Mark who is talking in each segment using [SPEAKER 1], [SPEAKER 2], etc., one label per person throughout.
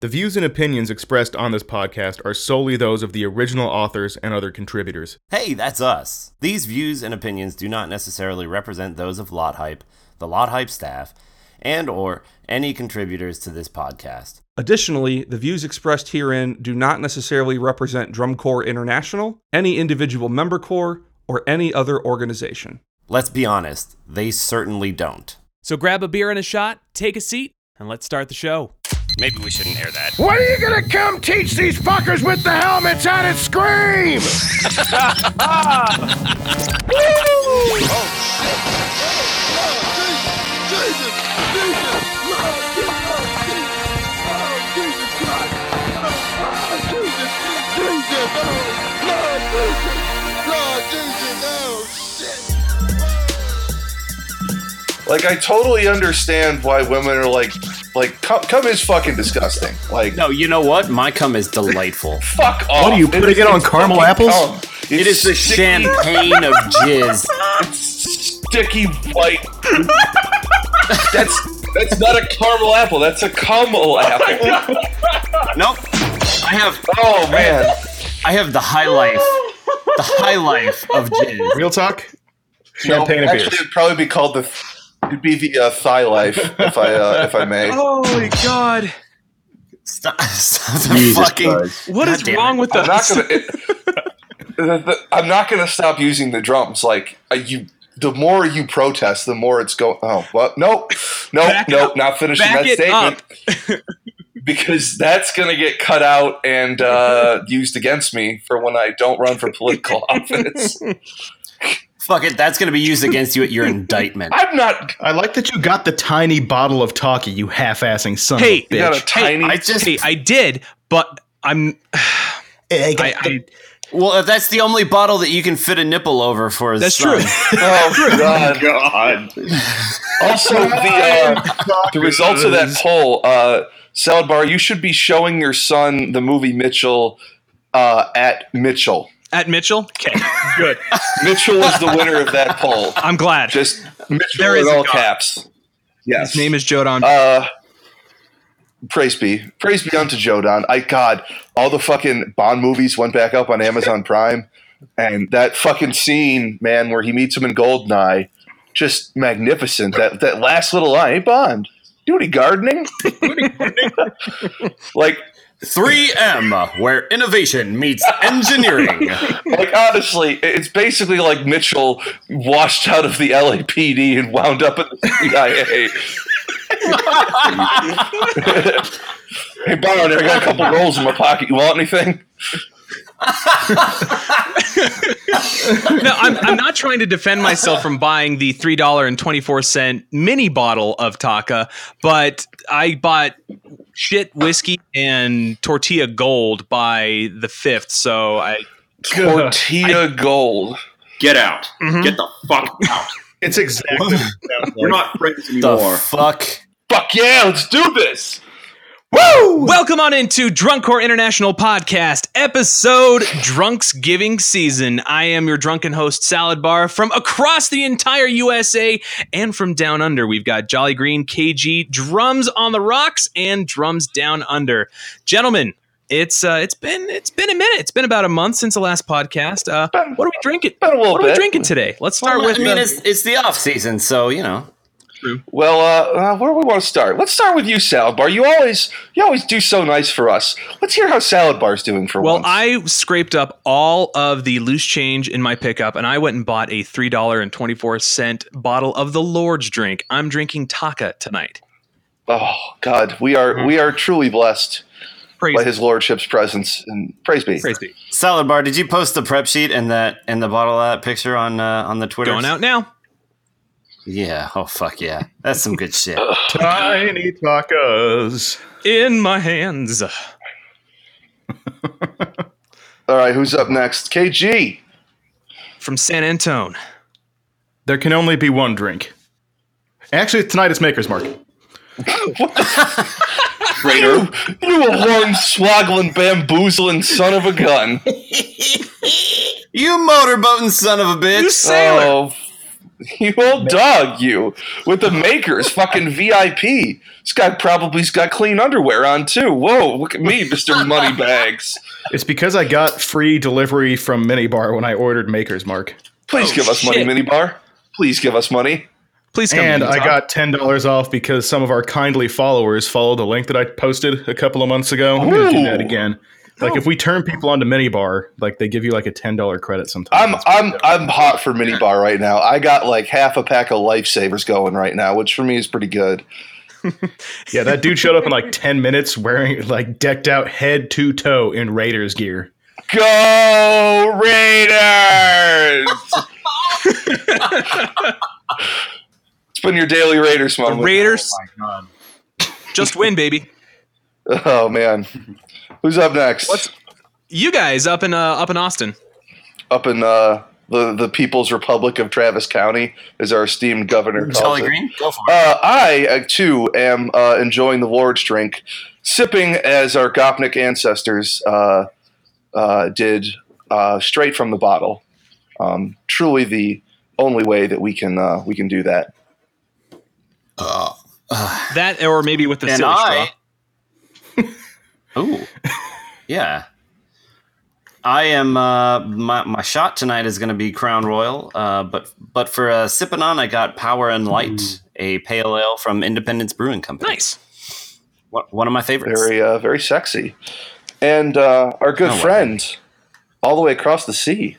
[SPEAKER 1] The views and opinions expressed on this podcast are solely those of the original authors and other contributors.
[SPEAKER 2] Hey, that's us. These views and opinions do not necessarily represent those of Lot Hype, the Lot Hype staff, and or any contributors to this podcast.
[SPEAKER 3] Additionally, the views expressed herein do not necessarily represent Drum Corps International, any individual member corps, or any other organization.
[SPEAKER 2] Let's be honest, they certainly don't.
[SPEAKER 4] So grab a beer and a shot, take a seat, and let's start the show.
[SPEAKER 2] Maybe we shouldn't air that.
[SPEAKER 5] When are you gonna come teach these fuckers with the helmets how to scream?
[SPEAKER 6] Like I totally understand why women are like, like cum, cum is fucking disgusting. Like
[SPEAKER 2] No, you know what? My cum is delightful.
[SPEAKER 6] fuck off.
[SPEAKER 7] What are you, putting
[SPEAKER 6] is-
[SPEAKER 7] it on caramel apples?
[SPEAKER 6] cum.
[SPEAKER 2] It is the
[SPEAKER 6] sticky-
[SPEAKER 2] champagne of jizz.
[SPEAKER 6] It's sticky white. that's that's not a caramel apple. That's a caramel apple.
[SPEAKER 2] Nope. I have
[SPEAKER 6] Oh man.
[SPEAKER 2] I have the high life. The high life of jizz.
[SPEAKER 7] Real talk?
[SPEAKER 6] No,
[SPEAKER 7] Champagne and
[SPEAKER 6] actually, it'd probably be called the. It'd be the uh, thigh life, if I uh, if I may.
[SPEAKER 3] Holy God!
[SPEAKER 2] Stop, stop the
[SPEAKER 7] Jesus
[SPEAKER 2] fucking.
[SPEAKER 7] Christ.
[SPEAKER 3] What
[SPEAKER 2] God
[SPEAKER 3] is wrong
[SPEAKER 2] it.
[SPEAKER 3] with
[SPEAKER 6] I'm not gonna. It, the, the, I'm not gonna stop using the drums. Like uh, you, the more you protest, the more it's going. Oh, what? Nope, nope,
[SPEAKER 3] Back
[SPEAKER 6] nope.
[SPEAKER 3] up.
[SPEAKER 6] Not finishing
[SPEAKER 3] Back
[SPEAKER 6] that statement because that's gonna get cut out and uh, used against me for when I don't run for political office.
[SPEAKER 2] Fuck it. That's gonna be used against you at your indictment.
[SPEAKER 6] I'm not.
[SPEAKER 7] I like that you got the tiny bottle of talkie, you half-assing son
[SPEAKER 3] Hey,
[SPEAKER 7] of a
[SPEAKER 6] You got a
[SPEAKER 7] bitch.
[SPEAKER 6] tiny.
[SPEAKER 2] I just.
[SPEAKER 3] Hey, I did, but I'm.
[SPEAKER 7] Hey,
[SPEAKER 3] I, I,
[SPEAKER 2] Well, if that's the only bottle that you can fit a nipple over for
[SPEAKER 3] that's
[SPEAKER 2] son.
[SPEAKER 3] true.
[SPEAKER 6] oh god.
[SPEAKER 7] God.
[SPEAKER 6] Also, the uh, the results of that poll, uh, Salad Bar, you should be showing your son the movie Mitchell uh, at Mitchell.
[SPEAKER 3] At Mitchell. Okay, good.
[SPEAKER 6] Mitchell was the winner of that poll.
[SPEAKER 3] I'm glad.
[SPEAKER 6] Just Mitchell
[SPEAKER 3] There
[SPEAKER 6] in all caps. Yes.
[SPEAKER 3] His name is Joe Don.
[SPEAKER 6] Uh, praise be, praise be unto Joe Don. I God, all the fucking Bond movies went back up on Amazon Prime, and that fucking scene, man, where he meets him in Goldeneye, just magnificent. That that last little line, hey Bond, do any gardening? like,
[SPEAKER 2] 3M, where innovation meets engineering.
[SPEAKER 6] like honestly, it's basically like Mitchell washed out of the LAPD and wound up at the CIA. hey Bond, I got a couple rolls in my pocket. You want anything?
[SPEAKER 3] no, I'm, I'm not trying to defend myself from buying the three dollar and twenty four cent mini bottle of Taaka, but I bought shit whiskey and tortilla gold by the fifth, so I
[SPEAKER 6] Tortilla Gold.
[SPEAKER 8] Get out.
[SPEAKER 3] Mhm.
[SPEAKER 8] Get the fuck out.
[SPEAKER 7] It's exactly what it sounds
[SPEAKER 8] We're not friends
[SPEAKER 2] the
[SPEAKER 8] anymore.
[SPEAKER 2] fuck?
[SPEAKER 6] Fuck yeah, let's do this.
[SPEAKER 3] Welcome on into Drunk Corps International Podcast, episode Drunksgiving Season. I am your drunken host, Salad Bar, from across the entire USA and from down under. We've got Jolly Green, KG, Drums on the Rocks, and Drums Down Under. Gentlemen, it's uh, it's been it's been a minute. It's been about a month since the last podcast. Uh, what are we drinking?
[SPEAKER 6] Been a little
[SPEAKER 3] What are we
[SPEAKER 6] bit.
[SPEAKER 3] drinking today? Let's start
[SPEAKER 2] Well,
[SPEAKER 3] with.
[SPEAKER 2] I mean,
[SPEAKER 3] uh,
[SPEAKER 2] it's it's the off season, so you know.
[SPEAKER 6] Well, uh, uh, where do we want to start? Let's start with you, Salad Bar. You always, you always do so nice for us. Let's hear how Salad Bar's doing for
[SPEAKER 3] Well,
[SPEAKER 6] once.
[SPEAKER 3] I scraped up all of the loose change in my pickup and I went and bought a $3.24 bottle of the Lord's drink. I'm drinking Taaka tonight.
[SPEAKER 6] oh God, we are we are truly blessed
[SPEAKER 3] Praise,
[SPEAKER 6] by His Lordship's presence and praise be.
[SPEAKER 3] praise be.
[SPEAKER 2] Salad bar. Did you post the prep sheet and that and the bottle of that picture on uh, on the Twitter?
[SPEAKER 3] Going out now.
[SPEAKER 2] Yeah. Oh fuck yeah. That's some good shit.
[SPEAKER 7] Tiny tacos.
[SPEAKER 3] In my hands.
[SPEAKER 6] All right, who's up next? KG.
[SPEAKER 3] From San Antone.
[SPEAKER 7] There can only be one drink. Actually, tonight it's Maker's Mark.
[SPEAKER 6] You, you a horn swaggling bamboozling son of a gun.
[SPEAKER 2] you motorboating son of a bitch.
[SPEAKER 3] You sailor.
[SPEAKER 6] Oh, You old dog, you with the makers, fucking VIP. This guy probably's got clean underwear on too. Whoa, look at me, Mister Moneybags.
[SPEAKER 7] It's because I got free delivery from Minibar when I ordered Maker's Mark.
[SPEAKER 6] Please
[SPEAKER 3] Oh,
[SPEAKER 6] give us money,
[SPEAKER 3] shit.
[SPEAKER 6] minibar. Please give us money.
[SPEAKER 3] Please come
[SPEAKER 7] And I got ten dollars off because some of our kindly followers followed the link that I posted a couple of months ago. I'm gonna do that again. Like if we turn people onto Minibar, like they give you like a ten dollar credit sometimes.
[SPEAKER 6] I'm I'm
[SPEAKER 7] dope.
[SPEAKER 6] I'm hot for minibar right now. I got like half a pack of lifesavers going right now, which for me is pretty good.
[SPEAKER 7] yeah, that dude showed up in like ten minutes wearing like decked out head to toe in Raiders gear.
[SPEAKER 6] Go Raiders! it's been your daily Raiders
[SPEAKER 3] the
[SPEAKER 6] moment.
[SPEAKER 3] Raiders. Oh Just win, baby.
[SPEAKER 6] Oh man, who's up next?
[SPEAKER 3] What's- You guys up in uh, up in Austin.
[SPEAKER 6] up in uh, the the People's Republic of Travis County, as our esteemed governor calls
[SPEAKER 2] Green, go for it.
[SPEAKER 6] Uh, I uh, too am uh, enjoying the Lord's drink, sipping as our Gopnik ancestors uh, uh, did, uh, straight from the bottle. Um, truly, the only way that we can uh, we can do that.
[SPEAKER 3] That or maybe with the
[SPEAKER 2] and
[SPEAKER 3] silly straw.
[SPEAKER 2] I. Ooh, yeah. I am. Uh, my my shot tonight is going to be Crown Royal. Uh, but but for uh, sipping on, I got Power and Light, a pale ale from Independence Brewing Company.
[SPEAKER 3] Nice.
[SPEAKER 2] One, one of my favorites.
[SPEAKER 6] Very uh, very sexy, and uh, our good
[SPEAKER 2] Oh, wow.
[SPEAKER 6] friend, all the way across the sea.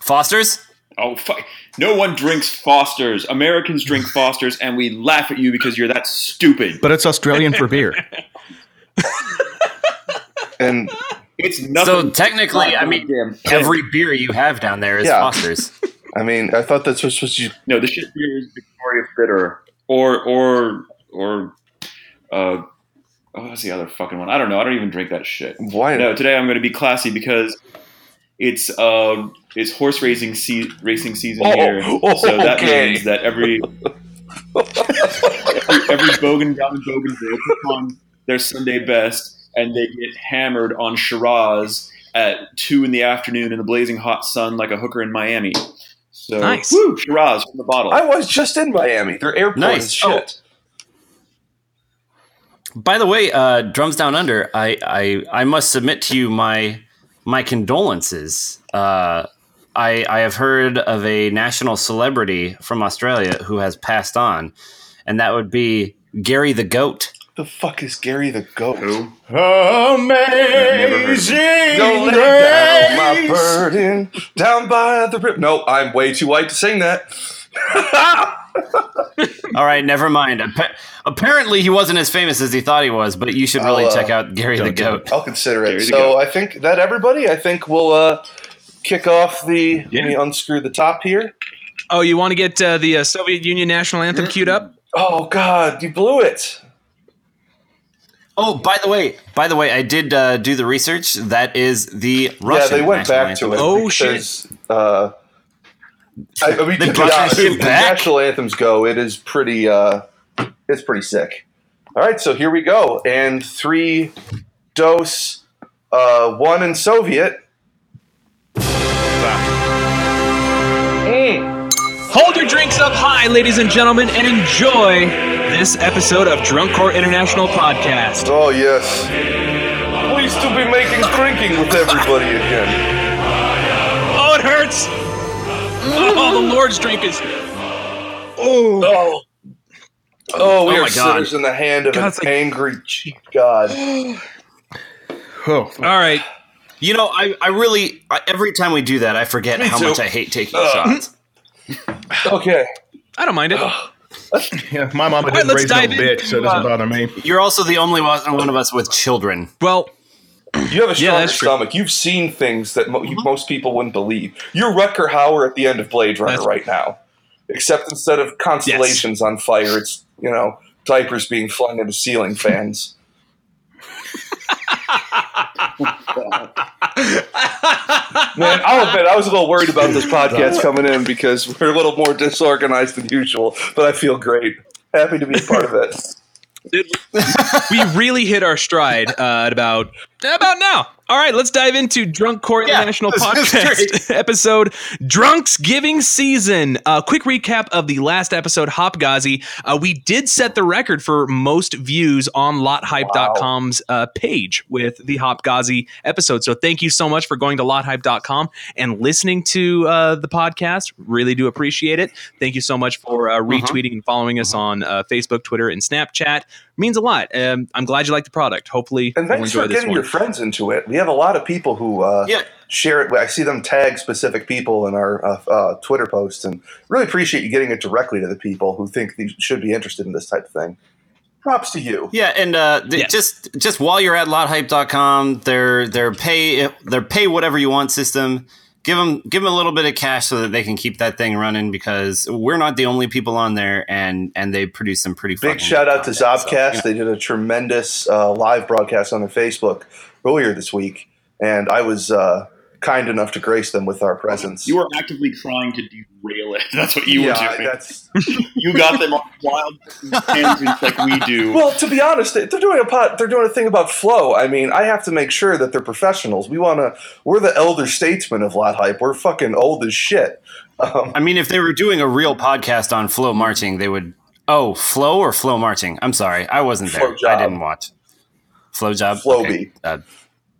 [SPEAKER 2] Foster's.
[SPEAKER 8] Oh, fuck. No one drinks Fosters. Americans drink Fosters, and we laugh at you because you're that stupid.
[SPEAKER 7] But it's Australian for beer.
[SPEAKER 6] And
[SPEAKER 8] It's nothing.
[SPEAKER 2] So technically, I mean,
[SPEAKER 8] Goddamn
[SPEAKER 2] every beer you have down there is
[SPEAKER 6] Yeah.
[SPEAKER 2] Foster's.
[SPEAKER 6] I mean, I thought that's what was you.
[SPEAKER 8] no, the shit beer is Victoria Bitter, or or or uh, oh, what's the other fucking one? I don't know. I don't even drink that shit.
[SPEAKER 6] Why?
[SPEAKER 8] No, today I'm going to be classy because it's uh it's horse racing se- racing season
[SPEAKER 6] Oh,
[SPEAKER 8] here, so that
[SPEAKER 6] okay.
[SPEAKER 8] means that every every, every bogan down in Bougainville puts on their Sunday best, and they get hammered on Shiraz at two in the afternoon in the blazing hot sun like a hooker in Miami. So
[SPEAKER 3] Nice.
[SPEAKER 8] woo, Shiraz from the bottle.
[SPEAKER 6] I was just in Miami. Their airport
[SPEAKER 2] Nice.
[SPEAKER 6] is shit.
[SPEAKER 2] By the way, uh, drums down under. I, I I must submit to you my my condolences. Uh, I I have heard of a national celebrity from Australia who has passed on, and that would be Gary the Goat.
[SPEAKER 6] The fuck is Gary the Goat?
[SPEAKER 8] Who?
[SPEAKER 7] Amazing
[SPEAKER 6] Don't lay down my burden down by the river. No, I'm way too white to sing that.
[SPEAKER 2] All right, never mind. Appa- apparently, he wasn't as famous as he thought he was, but you should really
[SPEAKER 6] uh,
[SPEAKER 2] check out Gary the Goat.
[SPEAKER 6] I'll consider it.
[SPEAKER 8] Gary
[SPEAKER 6] So
[SPEAKER 8] Goat.
[SPEAKER 6] I think that everybody, I think we'll uh, kick off the.
[SPEAKER 8] Yeah.
[SPEAKER 6] Let me unscrew the top here.
[SPEAKER 3] Oh, you want to get uh, the uh, Soviet Union national anthem queued up?
[SPEAKER 6] Oh God, you blew it.
[SPEAKER 2] Oh, by the way, by the way, I did uh, do the research. That is the Russian.
[SPEAKER 6] yeah, they went back
[SPEAKER 2] anthem.
[SPEAKER 6] to it.
[SPEAKER 3] Oh,
[SPEAKER 6] because, Uh, I, I mean,
[SPEAKER 2] They
[SPEAKER 6] to be honest,
[SPEAKER 2] shit
[SPEAKER 6] national anthems go, it is pretty. Uh, it's pretty sick. All right, so here we go, and three dose, uh, one in Soviet. Mm.
[SPEAKER 3] Hold your drinks up high, ladies and gentlemen, and enjoy this episode of Drunk Corps International Podcast.
[SPEAKER 6] Oh yes. Pleased to be making drinking with everybody again.
[SPEAKER 3] Oh, it hurts! Oh, the Lord's drink is. Oh,
[SPEAKER 6] Oh. Oh, we
[SPEAKER 2] Oh
[SPEAKER 6] are sinners in the hand of
[SPEAKER 3] God,
[SPEAKER 6] an
[SPEAKER 3] like-
[SPEAKER 6] angry cheap god.
[SPEAKER 7] Oh,
[SPEAKER 3] all right.
[SPEAKER 2] You know, I, I really I, every time we do that, I forget how
[SPEAKER 6] too.
[SPEAKER 2] much I hate taking
[SPEAKER 6] Ugh.
[SPEAKER 2] shots.
[SPEAKER 6] Okay.
[SPEAKER 3] I don't mind it.
[SPEAKER 7] yeah, my mama
[SPEAKER 3] right,
[SPEAKER 7] didn't
[SPEAKER 3] let's
[SPEAKER 7] raise no
[SPEAKER 3] in.
[SPEAKER 7] bitch, so it doesn't bother me.
[SPEAKER 2] You're also the only one, one of us with children.
[SPEAKER 3] Well,
[SPEAKER 6] You have a stronger
[SPEAKER 3] that's true.
[SPEAKER 6] stomach. You've seen things that mo- you, mm-hmm. most people wouldn't believe. You're Rutger Hauer at the end of Blade Runner
[SPEAKER 3] That's-
[SPEAKER 6] right now. Except instead of constellations on fire, it's, you know, diapers being flung into ceiling fans. Man, I'll admit I was a little worried about this podcast coming in because we're a little more disorganized than usual, but I feel great. Happy to be a part of it.
[SPEAKER 3] We really hit our stride uh, at about about now. All right, let's dive into Drunk Corps
[SPEAKER 2] Yeah,
[SPEAKER 3] International Podcast episode Drunksgiving Season. A quick recap of the last episode, Hopgazi. Uh, we did set the record for most views on LotHype.com's uh, page with the Hopgazi episode. So thank you so much for going to LotHype.com and listening to uh, the podcast. Really do appreciate it. Thank you so much for uh, retweeting and following us on uh, Facebook, Twitter, and Snapchat. Means a lot. Um, I'm glad you like the product. Hopefully,
[SPEAKER 6] And
[SPEAKER 3] you'll
[SPEAKER 6] thanks
[SPEAKER 3] enjoy
[SPEAKER 6] for
[SPEAKER 3] this
[SPEAKER 6] getting
[SPEAKER 3] one.
[SPEAKER 6] your friends into it. We have a lot of people who uh,
[SPEAKER 2] Yeah.
[SPEAKER 6] share it. I see them tag specific people in our uh, uh, Twitter posts, and really appreciate you getting it directly to the people who think they should be interested in this type of thing. Props to you.
[SPEAKER 2] Yeah, and uh, th-
[SPEAKER 3] Yes.
[SPEAKER 2] just just while you're at lothype.com, their their pay their pay whatever you want system. Give them give them a little bit of cash so that they can keep that thing running because we're not the only people on there, and and they produce some pretty
[SPEAKER 6] Big shout out to
[SPEAKER 2] content, so,
[SPEAKER 6] Zobcast. They did a tremendous uh, live broadcast on their Facebook earlier this week, and I was uh, kind enough to grace them with our presence.
[SPEAKER 8] You were actively trying to derail it. That's what you
[SPEAKER 6] yeah,
[SPEAKER 8] were doing.
[SPEAKER 6] that's
[SPEAKER 8] You got them on wild tangents like we do.
[SPEAKER 6] well. To be honest, they're doing a pot. They're doing a thing about flow. I mean, I have to make sure that they're professionals. We want to. We're the elder statesmen of Lot Hype. We're fucking old as shit. Um,
[SPEAKER 2] I mean, if they were doing a real podcast on flow marching, they would. Oh, flow or flow marching? I'm sorry, I wasn't there.
[SPEAKER 6] Flow job.
[SPEAKER 2] I didn't watch. Flow job.
[SPEAKER 6] Flow
[SPEAKER 2] Okay. Uh,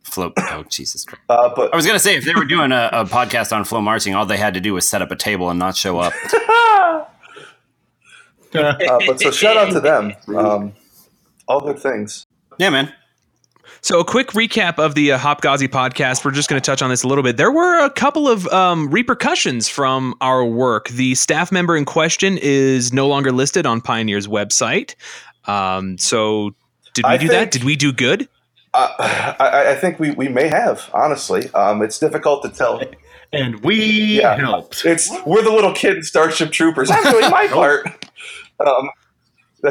[SPEAKER 2] flow. Oh Jesus Christ.
[SPEAKER 6] uh, but
[SPEAKER 2] I was gonna say if they were doing a, a podcast on flow marching, all they had to do was set up a table and not show up.
[SPEAKER 6] uh, but so shout out to them. Um, all good things.
[SPEAKER 2] Yeah, man.
[SPEAKER 3] So, a quick recap of the uh, Hopgazi podcast. We're just going to touch on this a little bit. There were a couple of um, repercussions from our work. The staff member in question is no longer listed on Pioneer's website. Um, so, did we
[SPEAKER 6] I
[SPEAKER 3] do that? Did we do good?
[SPEAKER 6] Uh, I, I think we, we may have honestly. Um, it's difficult to tell.
[SPEAKER 7] And we
[SPEAKER 6] Yeah.
[SPEAKER 7] helped.
[SPEAKER 6] It's we're the little kid in Starship Troopers. I'm doing my part. Um,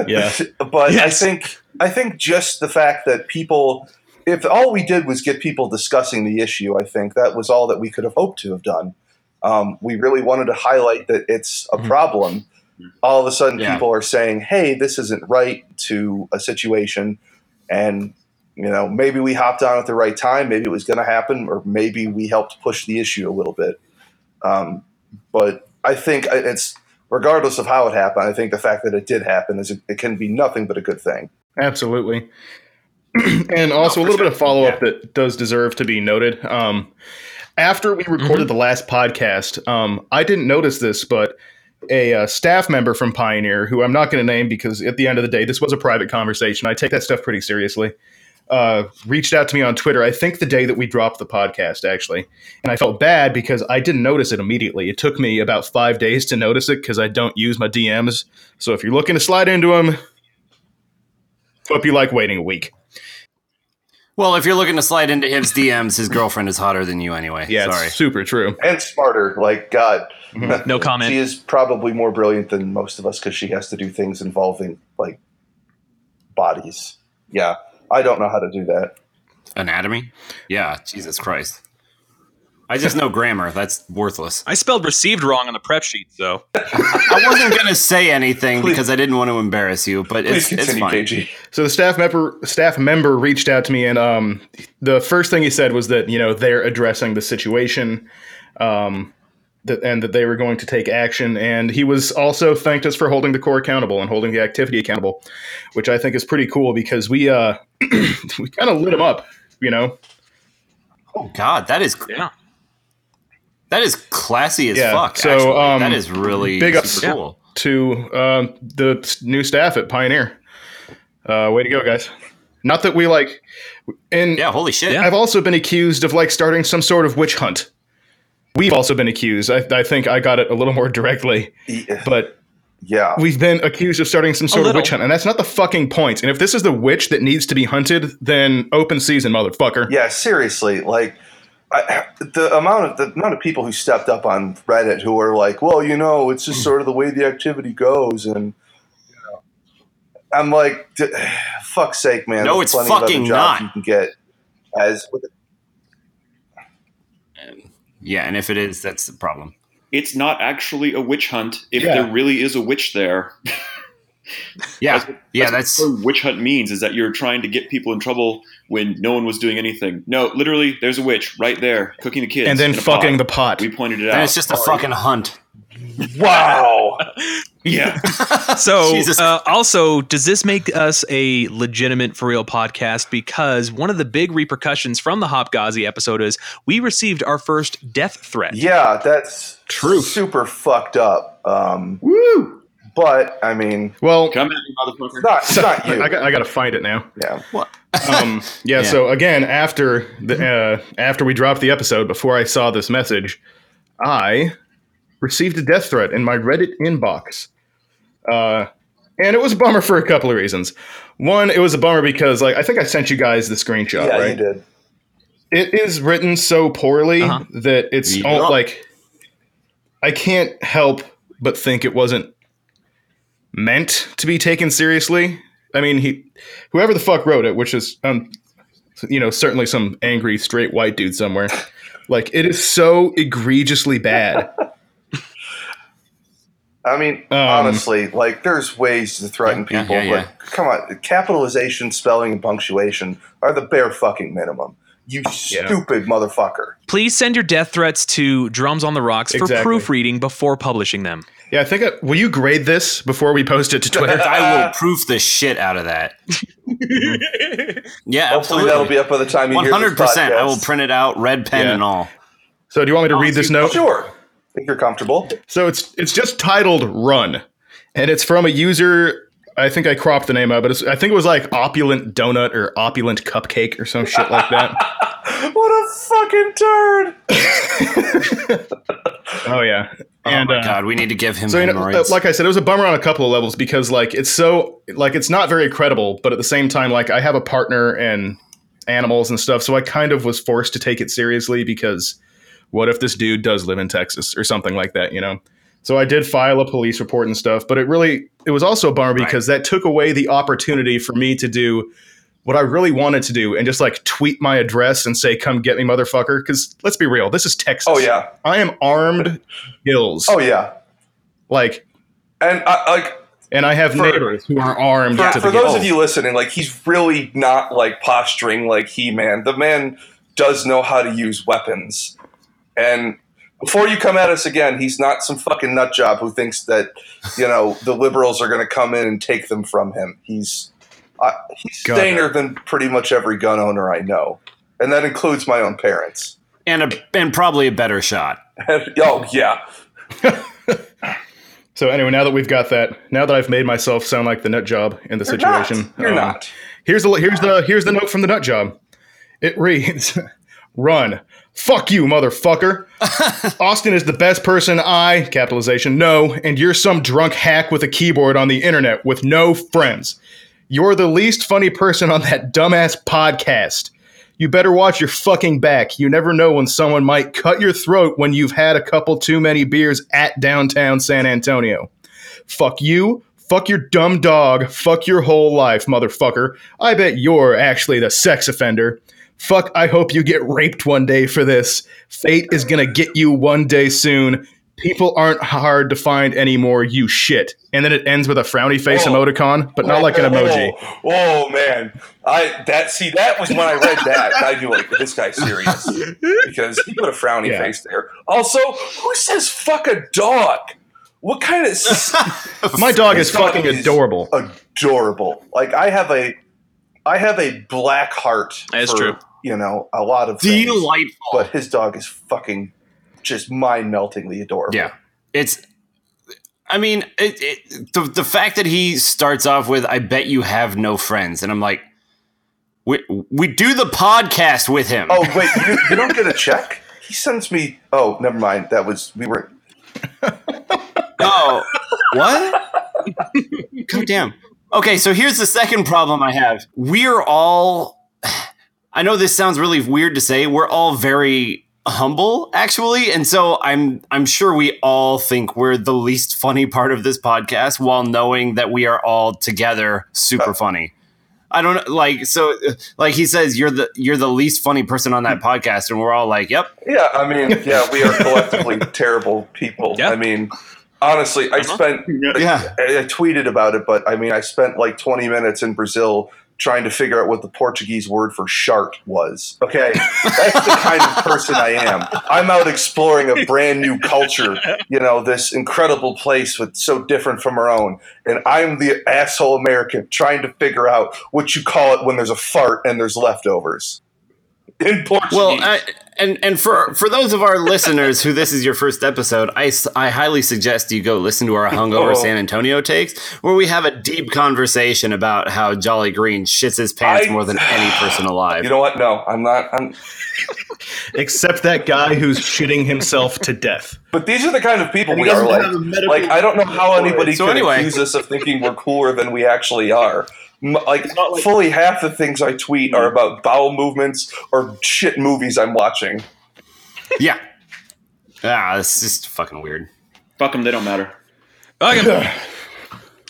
[SPEAKER 7] Yeah.
[SPEAKER 6] but
[SPEAKER 3] Yes.
[SPEAKER 6] I think I think just the fact that people, if all we did was get people discussing the issue, I think that was all that we could have hoped to have done. Um, we really wanted to highlight that it's a problem. All of a sudden,
[SPEAKER 2] Yeah.
[SPEAKER 6] people are saying, "Hey, this isn't right." To a situation, and you know, maybe we hopped on at the right time. Maybe it was going to happen, or maybe we helped push the issue a little bit. Um, but I think it's regardless of how it happened. I think the fact that it did happen is it can be nothing but a good thing.
[SPEAKER 7] Absolutely. and also a little bit of follow up that does deserve to be noted. Um, after we recorded the last podcast, um, I didn't notice this, but a uh, staff member from Pioneer, who I'm not going to name because at the end of the day, this was a private conversation. I take that stuff pretty seriously. Uh, reached out to me on Twitter. I think the day that we dropped the podcast, actually, and I felt bad because I didn't notice it immediately. It took me about five days to notice it because I don't use my DMs. So if you're looking to slide into them, hope you like waiting a week.
[SPEAKER 2] Well, if you're looking to slide into his DMs, his girlfriend is hotter than you anyway.
[SPEAKER 7] Yeah,
[SPEAKER 2] Sorry.
[SPEAKER 7] it's super true.
[SPEAKER 6] And smarter, like God.
[SPEAKER 3] No comment.
[SPEAKER 6] She is probably more brilliant than most of us because she has to do things involving like bodies. Yeah, I don't know how to do that.
[SPEAKER 2] Anatomy? Yeah, Jesus Christ. I just know grammar. That's worthless.
[SPEAKER 3] I spelled received wrong on the prep sheet, so
[SPEAKER 2] I wasn't going to say anything because I didn't want to embarrass you, but it's, it's
[SPEAKER 6] continue,
[SPEAKER 2] fine.
[SPEAKER 6] KG.
[SPEAKER 7] So the staff member staff member reached out to me, and um, the first thing he said was that you know they're addressing the situation, um, that, and that they were going to take action. And he was also thanked us for holding the core accountable and holding the activity accountable, which I think is pretty cool because we uh we kind of lit him up, you know.
[SPEAKER 2] Oh, God, that is
[SPEAKER 3] yeah.
[SPEAKER 2] that is classy as
[SPEAKER 7] Yeah,
[SPEAKER 2] fuck.
[SPEAKER 7] so,
[SPEAKER 2] actually.
[SPEAKER 7] um,
[SPEAKER 2] that is really
[SPEAKER 7] big ups-
[SPEAKER 2] super cool.
[SPEAKER 7] to um, the new staff at Pioneer. Uh, way to go, guys! Not that we like, and
[SPEAKER 2] Yeah, holy shit.
[SPEAKER 7] I've also been accused of like starting some sort of witch hunt. We've also been accused. I, I think I got it a little more directly,
[SPEAKER 6] Yeah,
[SPEAKER 7] but
[SPEAKER 6] yeah.
[SPEAKER 7] we've been accused of starting some sort of witch hunt, and that's not the fucking point. And if this is the witch that needs to be hunted, then open season, motherfucker.
[SPEAKER 6] Yeah, seriously, like I, the amount of the amount of people who stepped up on Reddit who are like, "Well, you know, it's just sort of the way the activity goes," and you know, I'm like, D- "Fuck's sake, man!"
[SPEAKER 2] No,
[SPEAKER 6] There's
[SPEAKER 2] it's
[SPEAKER 6] plenty of
[SPEAKER 2] fucking
[SPEAKER 6] jobs
[SPEAKER 2] not.
[SPEAKER 6] You can get as with
[SPEAKER 2] Yeah, and if it is, that's the problem.
[SPEAKER 8] It's not actually a witch hunt if
[SPEAKER 7] Yeah.
[SPEAKER 8] there really is a witch there.
[SPEAKER 2] Yeah,
[SPEAKER 8] That's what-
[SPEAKER 2] yeah,
[SPEAKER 8] that's
[SPEAKER 2] that's
[SPEAKER 8] witch hunt means is that you're trying to get people in trouble when no one was doing anything. No, literally, there's a witch right there cooking the kids
[SPEAKER 7] and then fucking
[SPEAKER 8] pot.
[SPEAKER 7] the pot.
[SPEAKER 8] We pointed it
[SPEAKER 2] then
[SPEAKER 8] out.
[SPEAKER 2] And it's just a fucking hunt.
[SPEAKER 6] Wow.
[SPEAKER 8] yeah.
[SPEAKER 3] So, uh, also, does this make us a legitimate for real podcast? Because one of the big repercussions from the Hopgazi episode is we received our first death threat.
[SPEAKER 6] Yeah, that's
[SPEAKER 7] True.
[SPEAKER 6] super fucked up. Um,
[SPEAKER 8] Woo!
[SPEAKER 6] But I mean,
[SPEAKER 7] Well,
[SPEAKER 8] Come at me, motherfucker.
[SPEAKER 6] it's not, it's not you.
[SPEAKER 7] I, got, I got to find it now.
[SPEAKER 6] yeah.
[SPEAKER 7] um, yeah,
[SPEAKER 2] Yeah.
[SPEAKER 7] So again, after the uh, after we dropped the episode, before I saw this message, I received a death threat in my Reddit inbox, uh, and it was a bummer for a couple of reasons. One, it was a bummer because like I think I sent you guys the screenshot,
[SPEAKER 6] Yeah,
[SPEAKER 7] right?
[SPEAKER 6] you did.
[SPEAKER 7] It is written so poorly
[SPEAKER 3] Uh-huh.
[SPEAKER 7] that it's
[SPEAKER 2] Yup.
[SPEAKER 7] all, like I can't help but think it wasn't meant to be taken seriously. I mean, he whoever the fuck wrote it, which is um you know, certainly some angry straight white dude somewhere. Like it is so egregiously bad.
[SPEAKER 6] I mean,
[SPEAKER 7] Um,
[SPEAKER 6] honestly, like there's ways to threaten
[SPEAKER 2] Yeah,
[SPEAKER 6] people,
[SPEAKER 2] yeah, yeah.
[SPEAKER 6] but come on, capitalization, spelling, and punctuation are the bare fucking minimum. You
[SPEAKER 7] Yeah.
[SPEAKER 6] stupid motherfucker.
[SPEAKER 3] Please send your death threats to Drums on the Rocks for
[SPEAKER 7] Exactly.
[SPEAKER 3] proofreading before publishing them.
[SPEAKER 7] Yeah, I think I, will you grade this before we post it to Twitter?
[SPEAKER 2] I will proof the shit out of that. yeah,
[SPEAKER 6] Hopefully
[SPEAKER 2] absolutely.
[SPEAKER 6] that'll be up by the time you
[SPEAKER 2] One
[SPEAKER 6] hear
[SPEAKER 2] hundred percent. I will print it out, red pen
[SPEAKER 7] Yeah.
[SPEAKER 2] and all.
[SPEAKER 7] so do you want me to read this note?
[SPEAKER 6] Sure, if you're comfortable.
[SPEAKER 7] So it's it's just titled "Run," and it's from a user. I think I cropped the name out, but it's, I think it was like opulent donut or opulent cupcake or some shit like that.
[SPEAKER 6] What a fucking turd!
[SPEAKER 7] Oh yeah,
[SPEAKER 2] Oh
[SPEAKER 7] and
[SPEAKER 2] my
[SPEAKER 7] uh,
[SPEAKER 2] god, we need to give him
[SPEAKER 7] so you know, like I said, it was a bummer on a couple of levels because like it's so like it's not very credible, but at the same time, like I have a partner and animals and stuff, so I kind of was forced to take it seriously because what if this dude does live in Texas or something like that, you know? So I did file a police report and stuff, but it really it was also a bummer because that took away the opportunity for me to do what I really wanted to do and just like tweet my address and say, "Come get me, motherfucker." Because let's be real, this is Texas.
[SPEAKER 6] Oh yeah,
[SPEAKER 7] I am armed, gills.
[SPEAKER 6] oh yeah,
[SPEAKER 7] like
[SPEAKER 6] and I, like
[SPEAKER 7] and I have
[SPEAKER 6] For-
[SPEAKER 7] neighbors who are armed
[SPEAKER 6] for, for those of you listening, like he's really not like posturing like he man. The man does know how to use weapons, and before you come at us again, he's not some fucking nut job who thinks that you know the liberals are going to come in and take them from him. He's uh, he's
[SPEAKER 7] God.
[SPEAKER 6] saner than pretty much every gun owner I know, and that includes my own parents.
[SPEAKER 2] and a and probably a better shot.
[SPEAKER 6] oh yeah,
[SPEAKER 7] So anyway, now that we've got that, now that I've made myself sound like the nut job in the
[SPEAKER 6] You're
[SPEAKER 7] situation,
[SPEAKER 6] not. You're
[SPEAKER 7] um,
[SPEAKER 6] not.
[SPEAKER 7] Here's the here's the here's the note from the nut job. It reads, "Run, fuck you, motherfucker. Austin is the best person I capitalization know, and you're some drunk hack with a keyboard on the internet with no friends. You're the least funny person on that dumbass podcast." You better watch your fucking back. You never know when someone might cut your throat when you've had a couple too many beers at downtown San Antonio. Fuck you. Fuck your dumb dog. Fuck your whole life, motherfucker. I bet you're actually the sex offender. Fuck, I hope you get raped one day for this. Fate is gonna get you one day soon. People aren't hard to find anymore, you shit. And then it ends with a frowny face
[SPEAKER 6] Oh.
[SPEAKER 7] emoticon, but not like an emoji.
[SPEAKER 6] Oh, oh, man, I that see that was when I read that I knew like this guy's serious because he put a frowny
[SPEAKER 7] Yeah.
[SPEAKER 6] face there. Also, who says fuck a dog? What kind of
[SPEAKER 7] My dog is
[SPEAKER 6] This dog
[SPEAKER 7] fucking
[SPEAKER 6] is
[SPEAKER 7] adorable.
[SPEAKER 6] adorable? Like I have a I have a black heart.
[SPEAKER 3] That's true.
[SPEAKER 6] You know a lot of things,
[SPEAKER 2] Delightful.
[SPEAKER 6] but his dog is fucking just mind meltingly adorable.
[SPEAKER 2] Yeah, it's. I mean, it, it, the the fact that he starts off with "I bet you have no friends," and I'm like, we we do the podcast with him.
[SPEAKER 6] Oh wait, you, you don't get a check? He sends me. Oh, never mind. That was we were.
[SPEAKER 2] Oh, what? God damn. Okay, so here's the second problem I have. We're all. I know this sounds really weird to say. We're all very humble, actually, and so I'm I'm sure we all think we're the least funny part of this podcast, while knowing that we are all together super funny. I don't like so, like he says, you're the you're the least funny person on that podcast, and we're all like, "Yep,
[SPEAKER 6] Yeah, I mean, yeah, we are collectively terrible people.
[SPEAKER 3] Yeah.
[SPEAKER 6] I mean, Honestly, I
[SPEAKER 3] Uh-huh.
[SPEAKER 6] spent
[SPEAKER 2] Yeah.
[SPEAKER 6] I, I tweeted about it, but I mean, I spent like 20 minutes in Brazil trying to figure out what the Portuguese word for shark was. Okay, that's the kind of person I am. I'm out exploring a brand new culture, you know, this incredible place with so different from our own, and I'm the asshole American trying to figure out what you call it when there's a fart and there's leftovers. In Portuguese.
[SPEAKER 2] Well, I, and and for for those of our listeners who this is your first episode, I, I highly suggest you go listen to our hungover
[SPEAKER 6] Oh.
[SPEAKER 2] San Antonio takes, where we have a deep conversation about how Jolly Green shits his pants
[SPEAKER 6] I-
[SPEAKER 2] more than any person alive.
[SPEAKER 6] you know what? No, I'm not. I'm.
[SPEAKER 7] Except that guy who's shitting himself to death.
[SPEAKER 6] But these are the kind of people
[SPEAKER 8] And
[SPEAKER 6] we are like.
[SPEAKER 8] have a medical
[SPEAKER 6] Like I don't know how anybody
[SPEAKER 2] So
[SPEAKER 6] can
[SPEAKER 2] anyway.
[SPEAKER 6] accuse us of thinking we're cooler than we actually are. M- Like,
[SPEAKER 8] not like-
[SPEAKER 6] fully half the things I tweet are about bowel movements or shit movies I'm watching.
[SPEAKER 2] yeah. Ah, it's just fucking weird.
[SPEAKER 8] Fuck them, they don't matter.
[SPEAKER 3] Okay.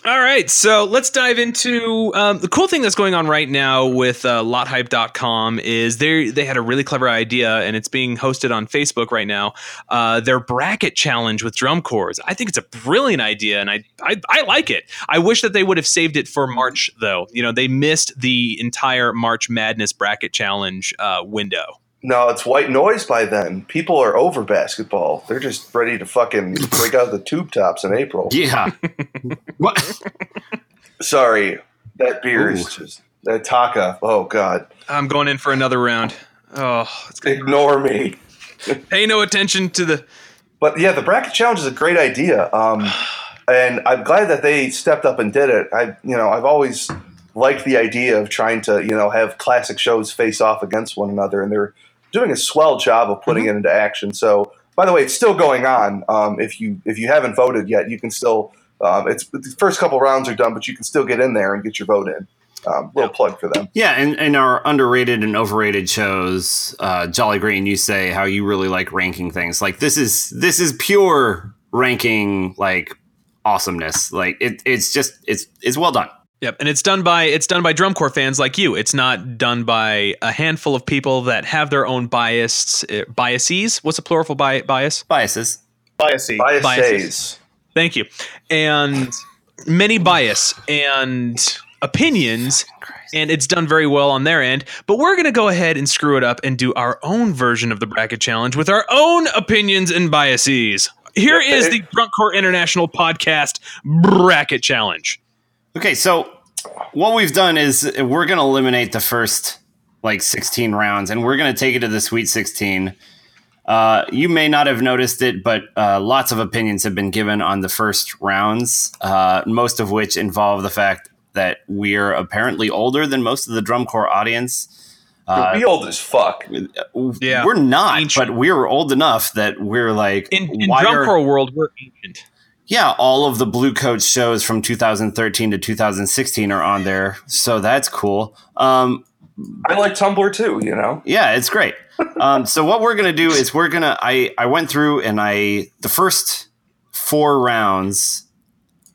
[SPEAKER 3] All right, so let's dive into um, the cool thing that's going on right now with uh, LotHype.com is they they had a really clever idea and it's being hosted on Facebook right now. Uh, their bracket challenge with drum corps. I think it's a brilliant idea and I, I I like it. I wish that they would have saved it for March though. You know they missed the entire March Madness bracket challenge uh, window.
[SPEAKER 6] No, it's white noise by then. People are over basketball. They're just ready to fucking break out the tube tops in April.
[SPEAKER 2] Yeah. what?
[SPEAKER 6] Sorry, that beer
[SPEAKER 2] Ooh.
[SPEAKER 6] is just that Taaka. Oh god,
[SPEAKER 3] I'm going in for another round. Oh, it's gonna
[SPEAKER 6] ignore me.
[SPEAKER 3] pay no attention to the.
[SPEAKER 6] But yeah, the bracket challenge is a great idea, um, and I'm glad that they stepped up and did it. I, you know, I've always liked the idea of trying to, you know, have classic shows face off against one another, and they're doing a swell job of putting it into action. So, by the way, it's still going on. Um, if you if you haven't voted yet, you can still. Um, it's the first couple rounds are done, but you can still get in there and get your vote in. Um, little plug for them.
[SPEAKER 2] Yeah, and in our underrated and overrated shows, uh, Jolly Green, you say how you really like ranking things. Like this is this is pure ranking like awesomeness. Like it, it's just it's it's well done.
[SPEAKER 3] Yep, and it's done by it's done by drum corps fans like you. It's not done by a handful of people that have their own bias uh, biases. What's a plural for bi- bias?
[SPEAKER 2] Biases.
[SPEAKER 7] Biasy.
[SPEAKER 6] Bias
[SPEAKER 3] Biases. Thank you. And many bias and opinions, and it's done very well on their end. But we're going to go ahead and screw it up and do our own version of the bracket challenge with our own opinions and biases. Here is the Drunk Corps International Podcast Bracket Challenge.
[SPEAKER 2] Okay, so what we've done is we're going to eliminate the first like 16 rounds and we're going to take it to the Sweet 16. Uh, you may not have noticed it, but uh, lots of opinions have been given on the first rounds, uh, most of which involve the fact that we're apparently older than most of the drum corps audience. Uh,
[SPEAKER 6] we old as fuck.
[SPEAKER 3] Yeah.
[SPEAKER 2] We're not,
[SPEAKER 3] Ancient.
[SPEAKER 2] but we're old enough that we're like,
[SPEAKER 3] In, in drum corps world, we're ancient.
[SPEAKER 2] Yeah, all of the Blue Coat shows from 2013 to 2016 are on there, so that's cool. Um,
[SPEAKER 6] I like Tumblr too. You know.
[SPEAKER 2] yeah, it's great. Um, so what we're gonna do is we're gonna I I went through and I the first four rounds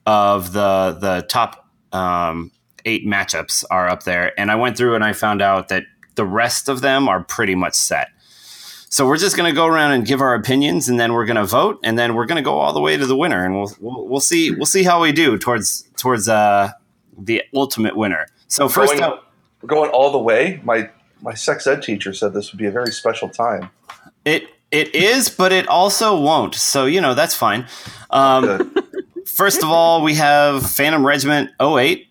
[SPEAKER 2] of the the top um, eight matchups are up there, and I went through and I found out that the rest of them are pretty much set. So we're just gonna go around and give our opinions, and then we're gonna vote, and then we're gonna go all the way to the winner, and we'll we'll, we'll see we'll see how we do towards towards uh, the ultimate winner. So first
[SPEAKER 6] Going-
[SPEAKER 2] up,
[SPEAKER 6] We're going all the way. My my sex ed teacher said this would be a very special time.
[SPEAKER 2] It it is, but it also won't. So you know that's fine. Um, first of all, we have Phantom Regiment 08.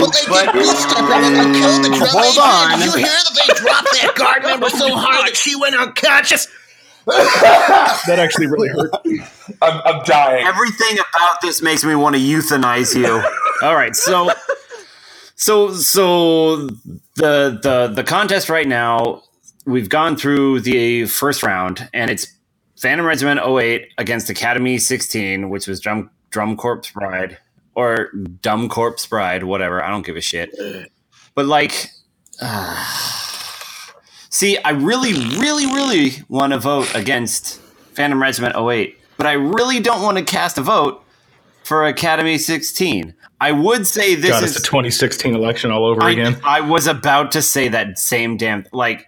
[SPEAKER 9] But they did this stuff and then killed the drum
[SPEAKER 2] Hold on.
[SPEAKER 9] Did you hear that they dropped that guard member so hard that she went unconscious?
[SPEAKER 7] That actually really hurt.
[SPEAKER 6] I'm, I'm dying.
[SPEAKER 2] everything about this makes me want to euthanize you. all right, so so so the the the contest right now we've gone through the first round and it's Phantom Regiment 08 against Academy 16, which was Drum Drum Corpse Bride or Dumb Corpse Bride, whatever. I don't give a shit. But like, see, I really, really, really want to vote against Phantom Regiment 08, but I really don't want to cast a vote for Academy 16. I would say this
[SPEAKER 7] God,
[SPEAKER 2] is
[SPEAKER 7] it's the 2016 election all over
[SPEAKER 2] I,
[SPEAKER 7] again.
[SPEAKER 2] I was about to say that same damn like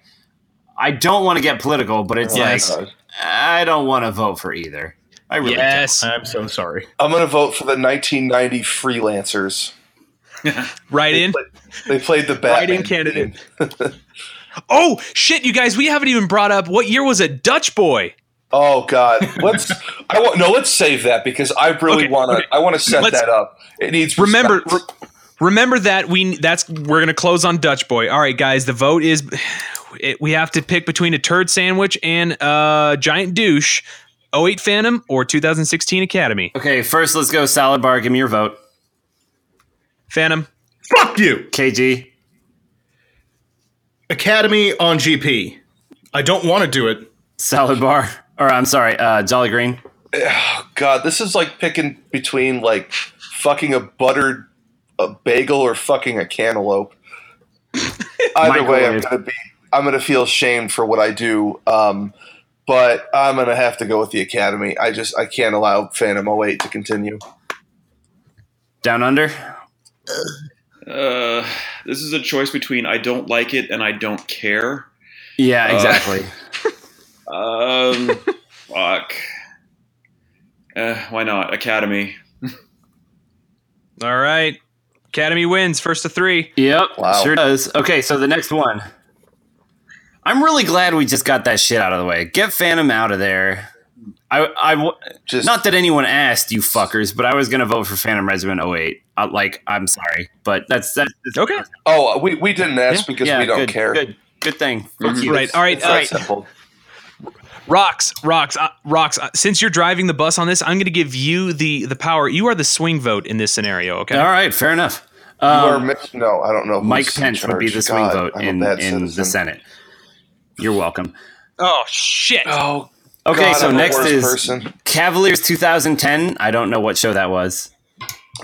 [SPEAKER 2] I don't want to get political, but it's
[SPEAKER 3] Yes.
[SPEAKER 2] like I don't want to vote for either. I really
[SPEAKER 3] yes.
[SPEAKER 7] I'm so sorry.
[SPEAKER 6] I'm gonna vote for the 1990 freelancers.
[SPEAKER 3] Right in.
[SPEAKER 6] They played the
[SPEAKER 3] Write-in candidate. Oh shit, you guys! We haven't even brought up what year was it? Dutch Boy.
[SPEAKER 6] Oh God, let's. I want no. Let's save that because I really
[SPEAKER 3] Okay,
[SPEAKER 6] want to.
[SPEAKER 3] okay.
[SPEAKER 6] I want to set
[SPEAKER 3] Let's-
[SPEAKER 6] that up. It needs.
[SPEAKER 3] Remember, re- remember that we that's we're gonna close on Dutch Boy. All right, guys. The vote is it, we have to pick between a turd sandwich and a giant douche. 08 Phantom or 2016 Academy.
[SPEAKER 2] Okay, first let's go salad bar. Give me your vote.
[SPEAKER 3] Phantom.
[SPEAKER 7] Fuck you.
[SPEAKER 2] KG.
[SPEAKER 7] Academy on GP. I don't want to do it.
[SPEAKER 2] Salad bar. Or I'm sorry, uh, Jolly Green.
[SPEAKER 6] God, this is like picking between like fucking a buttered a bagel or fucking a cantaloupe. Either way, I'm gonna be. I'm gonna feel shamed for what I do. Um, but I'm gonna have to go with the Academy. I just I can't allow Phantom 08 to continue.
[SPEAKER 2] Down under.
[SPEAKER 8] Uh, this is a choice between I don't like it and I don't care.
[SPEAKER 2] Yeah,
[SPEAKER 8] Uh,
[SPEAKER 2] exactly.
[SPEAKER 8] Um, fuck. Uh, why not Academy?
[SPEAKER 3] All right. Academy wins first to three.
[SPEAKER 2] Yep,
[SPEAKER 6] Wow.
[SPEAKER 2] sure does. Okay, so the next one. I'm really glad we just got that shit out of the way. Get Phantom out of there. I, I w-
[SPEAKER 6] Just
[SPEAKER 2] not that anyone asked you fuckers, but I was gonna vote for Phantom Regiment 08. Uh, like, I'm sorry, but that's that's, that's
[SPEAKER 3] Okay.
[SPEAKER 6] oh we, we didn't ask because
[SPEAKER 2] Yeah,
[SPEAKER 6] we don't
[SPEAKER 2] good,
[SPEAKER 6] care.
[SPEAKER 2] Good, good thing. Fuck you.
[SPEAKER 3] Right. All right.
[SPEAKER 6] It's
[SPEAKER 3] All
[SPEAKER 6] simple.
[SPEAKER 3] Rocks, rocks, uh, rocks. Uh, since you're driving the bus on this, I'm going to give you the the power. You are the swing vote in this scenario. Okay.
[SPEAKER 2] All right, fair enough.
[SPEAKER 6] You are
[SPEAKER 2] Um,
[SPEAKER 6] no, I don't know.
[SPEAKER 2] Mike Pence would be the swing
[SPEAKER 6] God,
[SPEAKER 2] vote
[SPEAKER 6] I'm
[SPEAKER 2] in,
[SPEAKER 6] bad
[SPEAKER 2] in the. Senate. You're welcome.
[SPEAKER 3] Oh shit.
[SPEAKER 6] Oh,
[SPEAKER 2] Okay,
[SPEAKER 6] God,
[SPEAKER 2] so
[SPEAKER 6] I'm
[SPEAKER 2] next is
[SPEAKER 6] person.
[SPEAKER 2] Cavaliers 2010. I don't know what show that was.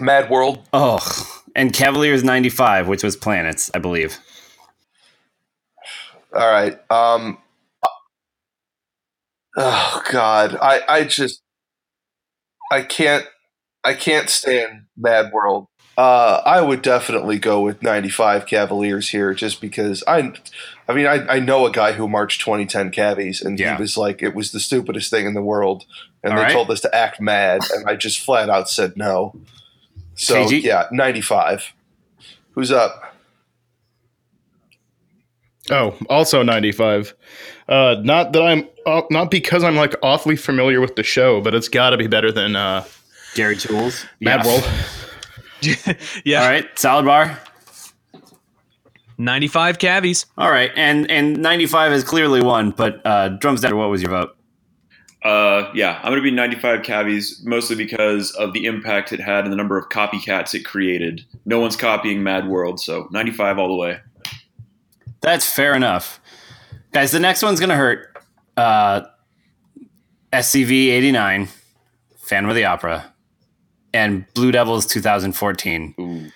[SPEAKER 6] Mad World.
[SPEAKER 2] Oh, and Cavaliers 95, which was Planets, I believe.
[SPEAKER 6] All right. Um. Oh God, I I just I can't I can't stand Mad World. Uh, I would definitely go with 95 Cavaliers here, just because I, I mean, I, I know a guy who marched 2010 Cavies, and
[SPEAKER 2] Yeah.
[SPEAKER 6] he was like, it was the stupidest thing in the world, and
[SPEAKER 2] All
[SPEAKER 6] they
[SPEAKER 2] right.
[SPEAKER 6] told us to act mad, and I just flat out said no. So
[SPEAKER 2] KG?
[SPEAKER 6] yeah, 95. Who's up?
[SPEAKER 7] Oh, also 95. Uh, not that I'm, uh, not because I'm like awfully familiar with the show, but it's got to be better than uh,
[SPEAKER 2] Gary Jules.
[SPEAKER 7] Mad
[SPEAKER 2] Yeah.
[SPEAKER 7] World.
[SPEAKER 3] yeah.
[SPEAKER 2] All right, salad bar.
[SPEAKER 3] 95 cavies.
[SPEAKER 2] All right, and and 95 is clearly one, but uh, drums down. What was your vote?
[SPEAKER 8] Uh, yeah, I'm gonna be 95 cavies mostly because of the impact it had and the number of copycats it created. No one's copying Mad World, so 95 all the way.
[SPEAKER 2] That's fair enough, guys. The next one's gonna hurt. Uh, SCV 89, Phantom of the Opera, and Blue Devils 2014.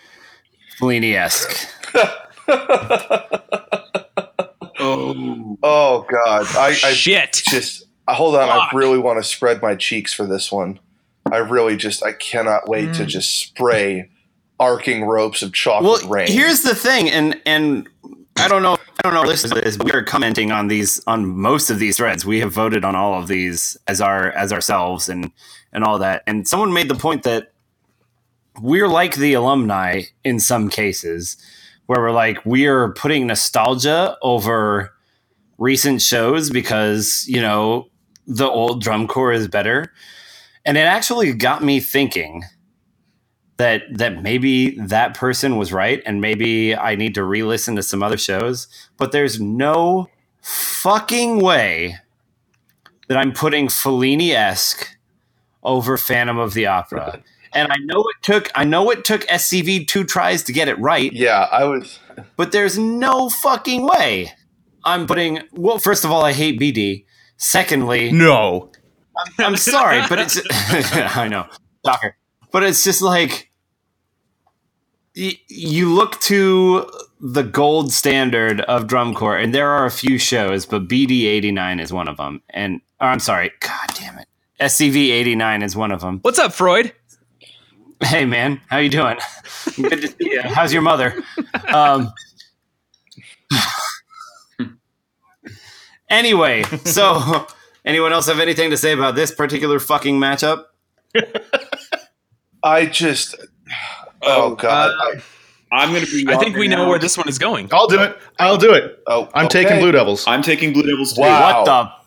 [SPEAKER 2] Fellini esque.
[SPEAKER 8] Oh,
[SPEAKER 6] Oh God, I, I
[SPEAKER 3] Shit.
[SPEAKER 6] just hold on.
[SPEAKER 3] Fuck.
[SPEAKER 6] I really want to spread my cheeks for this one. I really just I cannot wait
[SPEAKER 3] Mm.
[SPEAKER 6] to just spray arcing ropes of chocolate
[SPEAKER 2] Well,
[SPEAKER 6] rain.
[SPEAKER 2] here's the thing, and and I don't know, I don't know. This is we are commenting on these on most of these threads. We have voted on all of these as our as ourselves and and all that. And someone made the point that we're like the alumni in some cases, where we're like we're putting nostalgia over recent shows because you know the old drum corps is better. And it actually got me thinking that that maybe that person was right and maybe I need to re-listen to some other shows, but there's no fucking way that I'm putting Fellini-esque over Phantom of the Opera. And I know it took I know it took SCV two tries to get it right,
[SPEAKER 6] yeah, I was.
[SPEAKER 2] but there's no fucking way I'm putting well first of all I hate BD. Secondly,
[SPEAKER 7] No.
[SPEAKER 2] I'm sorry, but it's I know, shocker. But it's just like y- you look to the gold standard of drum corps, and there are a few shows, but BD eighty nine is one of them. And or I'm sorry, God damn it, SCV eighty nine is one of them.
[SPEAKER 3] What's up, Freud?
[SPEAKER 2] Hey man, how you doing? Good to see you. How's your mother? Um, Anyway, so anyone else have anything to say about this particular fucking matchup?
[SPEAKER 6] I just. Oh God.
[SPEAKER 3] Uh,
[SPEAKER 8] I'm going to be.
[SPEAKER 3] I think we know
[SPEAKER 8] now.
[SPEAKER 3] where this one is going.
[SPEAKER 7] I'll do it. I'll do it.
[SPEAKER 6] oh,
[SPEAKER 7] I'm
[SPEAKER 6] okay.
[SPEAKER 7] taking Blue Devils.
[SPEAKER 8] I'm taking Blue Devils too.
[SPEAKER 6] Wow.
[SPEAKER 2] What the?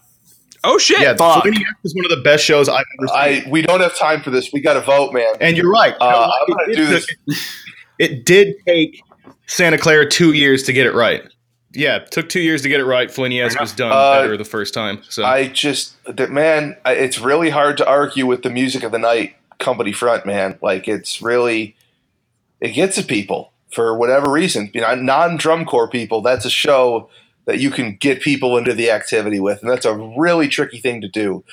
[SPEAKER 3] Oh shit!
[SPEAKER 7] yeah,
[SPEAKER 2] fuck.
[SPEAKER 7] Fellini is one of the best shows I've ever seen.
[SPEAKER 6] I we don't have time for this. We got to vote, man.
[SPEAKER 7] and you're right.
[SPEAKER 6] Uh, I'm gonna
[SPEAKER 7] It-
[SPEAKER 6] do
[SPEAKER 7] it-
[SPEAKER 6] this.
[SPEAKER 7] It did take Santa Clara two years to get it right.
[SPEAKER 1] Yeah, it took two years to get it right. Flinies was done
[SPEAKER 6] Uh,
[SPEAKER 1] better the first time. So
[SPEAKER 6] I just that man, I- it's really hard to argue with the music of the night company front, man. Like it's really it gets at people for whatever reason. You know, non drum corps people, that's a show that you can get people into the activity with, and that's a really tricky thing to do.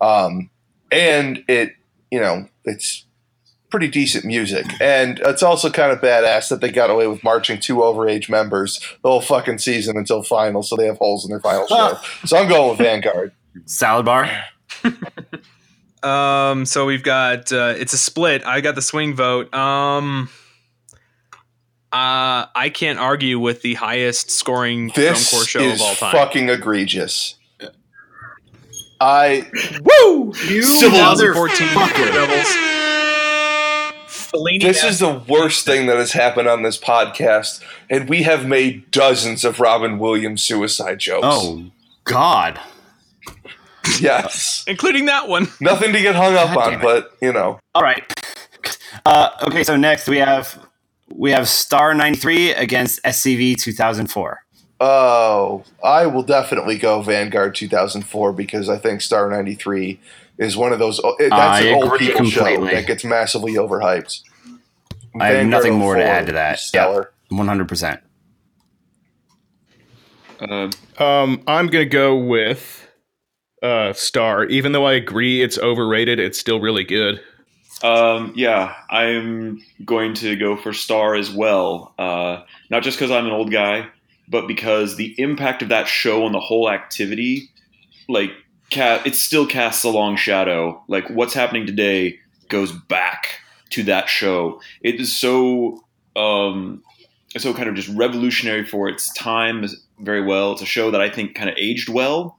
[SPEAKER 6] Um, and it, you know, it's pretty decent music, and it's also kind of badass that they got away with marching two overage members the whole fucking season until finals, so they have holes in their final show. So I'm going with Vanguard.
[SPEAKER 2] Salad bar.
[SPEAKER 3] Um, so we've got uh, it's a split. I got the swing vote. Um, uh, I can't argue with the highest scoring drum
[SPEAKER 6] This
[SPEAKER 3] corps show
[SPEAKER 6] is
[SPEAKER 3] of all time.
[SPEAKER 6] fucking egregious. I
[SPEAKER 3] Woo!
[SPEAKER 2] Civil
[SPEAKER 3] 2014. Devils. Fellini
[SPEAKER 6] this is the worst thing that has happened on this podcast, and we have made dozens of Robin Williams suicide jokes.
[SPEAKER 2] Oh God.
[SPEAKER 6] yes,
[SPEAKER 3] including that one.
[SPEAKER 6] nothing to get hung up
[SPEAKER 2] God
[SPEAKER 6] on, but you know,
[SPEAKER 2] All right. Uh, okay, so next we have we have Star ninety three against SCV two thousand four.
[SPEAKER 6] oh, I will definitely go Vanguard 2004 because I think Star 93 is one of those. oh, That's
[SPEAKER 2] I
[SPEAKER 6] an old
[SPEAKER 2] agree
[SPEAKER 6] people show that gets massively overhyped.
[SPEAKER 2] I have
[SPEAKER 6] Vanguard
[SPEAKER 2] nothing more to add to that.
[SPEAKER 6] Stellar.
[SPEAKER 2] One hundred percent.
[SPEAKER 8] Uh,
[SPEAKER 1] um, I'm gonna go with uh, Star. Even though I agree it's overrated, it's still really good.
[SPEAKER 8] Um, yeah, I'm going to go for Star as well. Uh, not just because I'm an old guy, but because the impact of that show on the whole activity, like, ca- it still casts a long shadow. Like, what's happening today goes back to that show. It is so, um, so kind of just revolutionary for its time very well. It's a show that I think kind of aged well.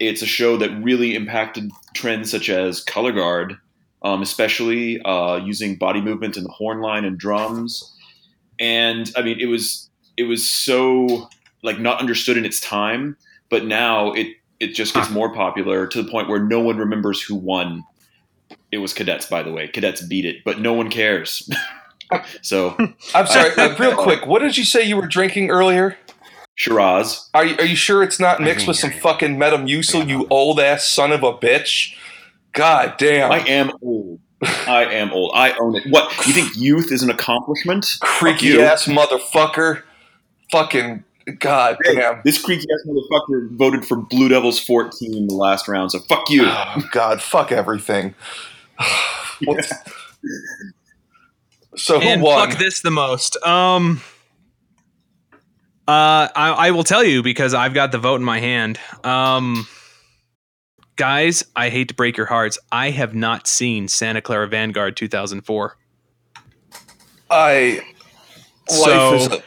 [SPEAKER 8] It's a show that really impacted trends such as color guard um, especially uh, using body movement in the horn line and drums. And I mean, it was it was so like not understood in its time, but now it it just gets more popular to the point where no one remembers who won. It was cadets, by the way. Cadets beat it, but no one cares. so
[SPEAKER 6] I'm sorry, uh, real quick. What did you say you were drinking earlier?
[SPEAKER 8] Shiraz,
[SPEAKER 6] Are you, are you sure it's not mixed
[SPEAKER 2] can
[SPEAKER 6] with some
[SPEAKER 2] you.
[SPEAKER 6] fucking Metamucil, you old ass son of a bitch? God damn.
[SPEAKER 8] I am old. I am old. I own it. What you think? Youth is an accomplishment? Fuck
[SPEAKER 6] creaky
[SPEAKER 8] you.
[SPEAKER 6] ass motherfucker. Fucking god damn.
[SPEAKER 8] This creaky ass motherfucker voted for Blue Devils 14 in the last round. So fuck you.
[SPEAKER 6] Oh god, fuck everything. What's- so who
[SPEAKER 3] and
[SPEAKER 6] won?
[SPEAKER 3] fuck this the most. Um, uh, I, I will tell you because I've got the vote in my hand. Um, guys, I hate to break your hearts. I have not seen Santa Clara Vanguard 2004.
[SPEAKER 6] I
[SPEAKER 3] So-
[SPEAKER 6] is a,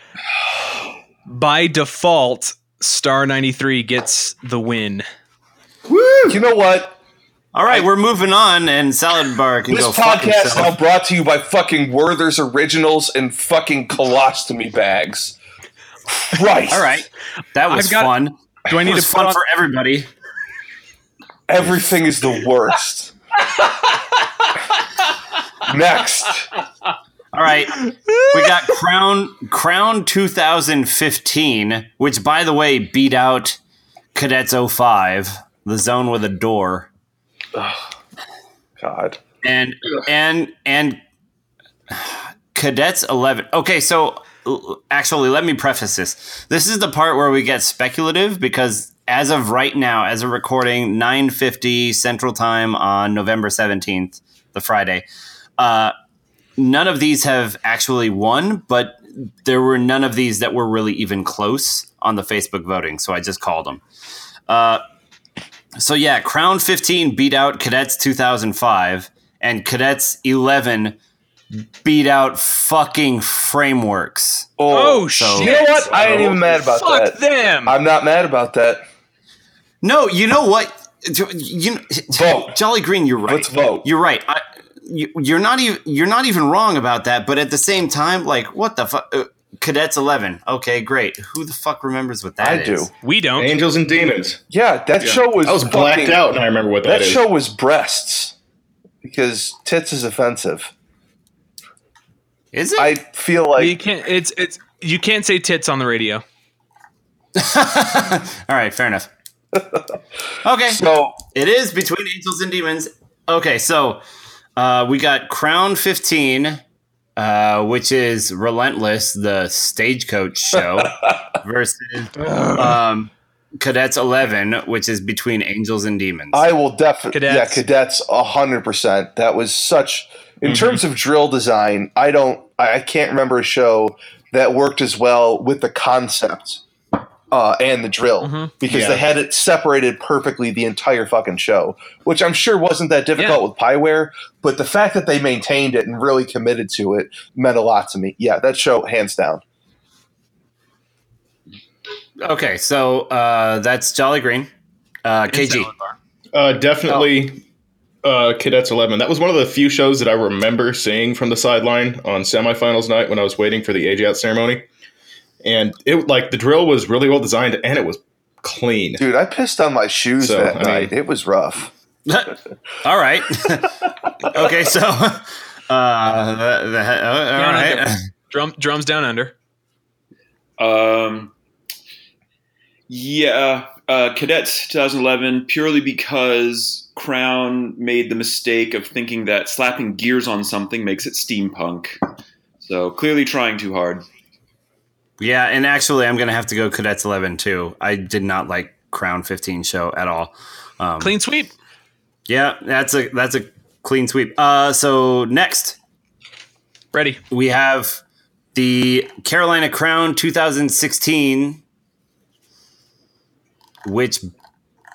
[SPEAKER 3] By default, Star 93 gets the win.
[SPEAKER 6] You know what?
[SPEAKER 2] All right, we're moving on, and Salad Bar can
[SPEAKER 6] This
[SPEAKER 2] go fuck
[SPEAKER 6] podcast is now brought to you by fucking Werther's Originals and fucking colostomy bags. Right.
[SPEAKER 2] All right, that was
[SPEAKER 3] got-
[SPEAKER 2] fun.
[SPEAKER 3] Do I need
[SPEAKER 2] was
[SPEAKER 3] to put
[SPEAKER 2] fun
[SPEAKER 3] on?
[SPEAKER 2] for everybody.
[SPEAKER 6] Everything is the worst. Next.
[SPEAKER 2] All right, we got Crown Crown 2015, which by the way beat out Cadets 05, the zone with a door,
[SPEAKER 6] God.
[SPEAKER 2] and and and Cadets 11. Okay, so actually, let me preface this. This is the part where we get speculative because as of right now, as a recording, 9:50 Central Time on November 17th, the Friday. Uh, none of these have actually won, but there were none of these that were really even close on the Facebook voting, so I just called them. Uh, so yeah, Crown 15 beat out Cadets 2005, and Cadets 11 beat out fucking Frameworks.
[SPEAKER 3] Oh,
[SPEAKER 2] so-
[SPEAKER 3] shit!
[SPEAKER 6] You know what? I ain't even mad about
[SPEAKER 3] Fuck
[SPEAKER 6] that.
[SPEAKER 3] Fuck them.
[SPEAKER 6] I'm not mad about that.
[SPEAKER 2] No, you know what? You
[SPEAKER 6] Vote.
[SPEAKER 2] Jolly Green, you're right.
[SPEAKER 6] Let's vote.
[SPEAKER 2] You're right. I, you, you're not even you're not even wrong about that. But at the same time, like, what the fuck? Uh, Cadets Eleven. Okay, great. Who the fuck remembers what that
[SPEAKER 6] I
[SPEAKER 2] is?
[SPEAKER 6] do.
[SPEAKER 3] We don't.
[SPEAKER 7] Angels and Demons.
[SPEAKER 6] Yeah, that show was.
[SPEAKER 7] I was blacked
[SPEAKER 6] fucking-
[SPEAKER 7] out, and I remember what
[SPEAKER 6] That
[SPEAKER 7] that is.
[SPEAKER 6] show was breasts because tits is offensive.
[SPEAKER 2] Is it?
[SPEAKER 6] I feel like
[SPEAKER 3] you can't. It's it's you can't say tits on the radio.
[SPEAKER 2] All right, fair enough. okay,
[SPEAKER 6] so.
[SPEAKER 2] it is between Angels and Demons. Okay, so uh, we got Crown 15, uh, which is Relentless, the stagecoach show, versus um, Cadets 11, which is between Angels and Demons.
[SPEAKER 6] I will definitely. Yeah,
[SPEAKER 3] Cadets.
[SPEAKER 6] cadets, hundred percent. That was such. In terms of drill design, I don't. I I can't remember a show that worked as well with the concept uh, and the drill because
[SPEAKER 7] Yeah.
[SPEAKER 6] they had it separated perfectly the entire fucking show, which I'm sure wasn't that difficult
[SPEAKER 3] Yeah.
[SPEAKER 6] with Pyware, But the fact that they maintained it and really committed to it meant a lot to me. Yeah, that show, hands down.
[SPEAKER 2] okay, so uh, that's Jolly Green. Uh, KG.
[SPEAKER 7] Uh, definitely uh, Cadets 11. That was one of the few shows that I remember seeing from the sideline on semifinals night when I was waiting for the age out ceremony. And it like the drill was really well designed and it was clean.
[SPEAKER 6] Dude, I pissed on my shoes
[SPEAKER 7] So,
[SPEAKER 6] that
[SPEAKER 7] I mean-
[SPEAKER 6] night. It was rough.
[SPEAKER 2] all right. okay, so uh, the, the, uh, all
[SPEAKER 3] Down
[SPEAKER 2] right.
[SPEAKER 3] under. Drum drums down under.
[SPEAKER 8] Um, yeah, uh, Cadets 2011, purely because Crown made the mistake of thinking that slapping gears on something makes it steampunk. So clearly trying too hard.
[SPEAKER 2] Yeah, and actually, I'm gonna have to go Cadets 11 too. I did not like Crown 15 show at all. Um,
[SPEAKER 3] Clean sweep.
[SPEAKER 2] Yeah, that's a that's a clean sweep. Uh, so next
[SPEAKER 3] Ready.
[SPEAKER 2] we have the Carolina Crown 2016, which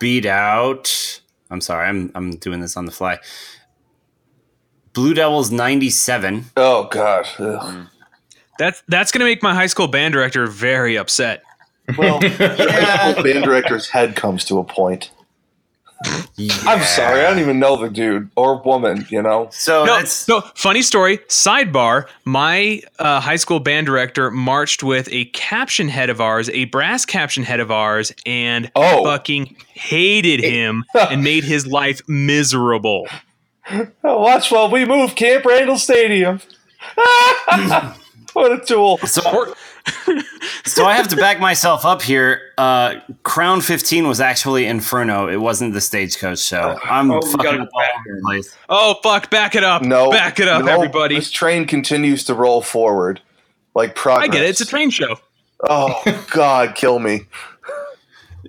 [SPEAKER 2] beat out. I'm sorry, I'm I'm doing this on the fly. Blue Devils 97.
[SPEAKER 6] Oh gosh, Ugh. Mm.
[SPEAKER 3] That's that's gonna make my high school band director very upset.
[SPEAKER 6] Well, the band director's head comes to a point. I'm sorry, I don't even know the dude or woman. You know,
[SPEAKER 2] So
[SPEAKER 3] No,
[SPEAKER 2] that's
[SPEAKER 3] no. Funny story. Sidebar: My uh, high school band director marched with a caption head of ours, a brass caption head of ours, and
[SPEAKER 6] Oh.
[SPEAKER 3] fucking hated him and made his life miserable.
[SPEAKER 6] Oh, watch while we move Camp Randall Stadium. what a tool!
[SPEAKER 2] so, so I have to back myself up here. Uh, Crown 15 was actually Inferno. It wasn't the Stagecoach show. I'm
[SPEAKER 8] Oh, we
[SPEAKER 2] fucking
[SPEAKER 8] gotta
[SPEAKER 2] all
[SPEAKER 8] go
[SPEAKER 2] over the place.
[SPEAKER 3] Oh fuck! Back it up.
[SPEAKER 6] No,
[SPEAKER 3] back it up,
[SPEAKER 6] no,
[SPEAKER 3] everybody.
[SPEAKER 6] This train continues to roll forward, like progress.
[SPEAKER 3] I get it. It's a train show.
[SPEAKER 6] Oh God, kill me!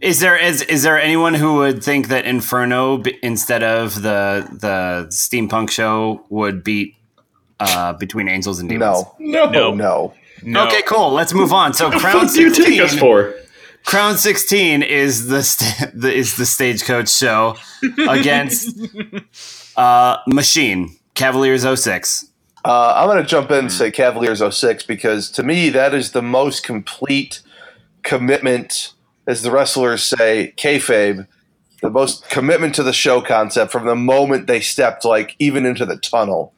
[SPEAKER 2] Is there is is there anyone who would think that Inferno b- instead of the the steampunk show would beat uh, between Angels and Demons?
[SPEAKER 6] No,
[SPEAKER 7] No.
[SPEAKER 3] No.
[SPEAKER 6] no.
[SPEAKER 3] No.
[SPEAKER 2] Okay, cool. Let's move on. So Crown
[SPEAKER 7] What do you take us
[SPEAKER 2] 16,
[SPEAKER 7] for?
[SPEAKER 2] Crown 16 is the, st- the is the stagecoach show against uh, Machine Cavaliers 06.
[SPEAKER 6] Uh, I'm going to jump in and say Cavaliers 06 because to me that is the most complete commitment, as the wrestlers say, kayfabe, the most commitment to the show concept from the moment they stepped, like even into the tunnel,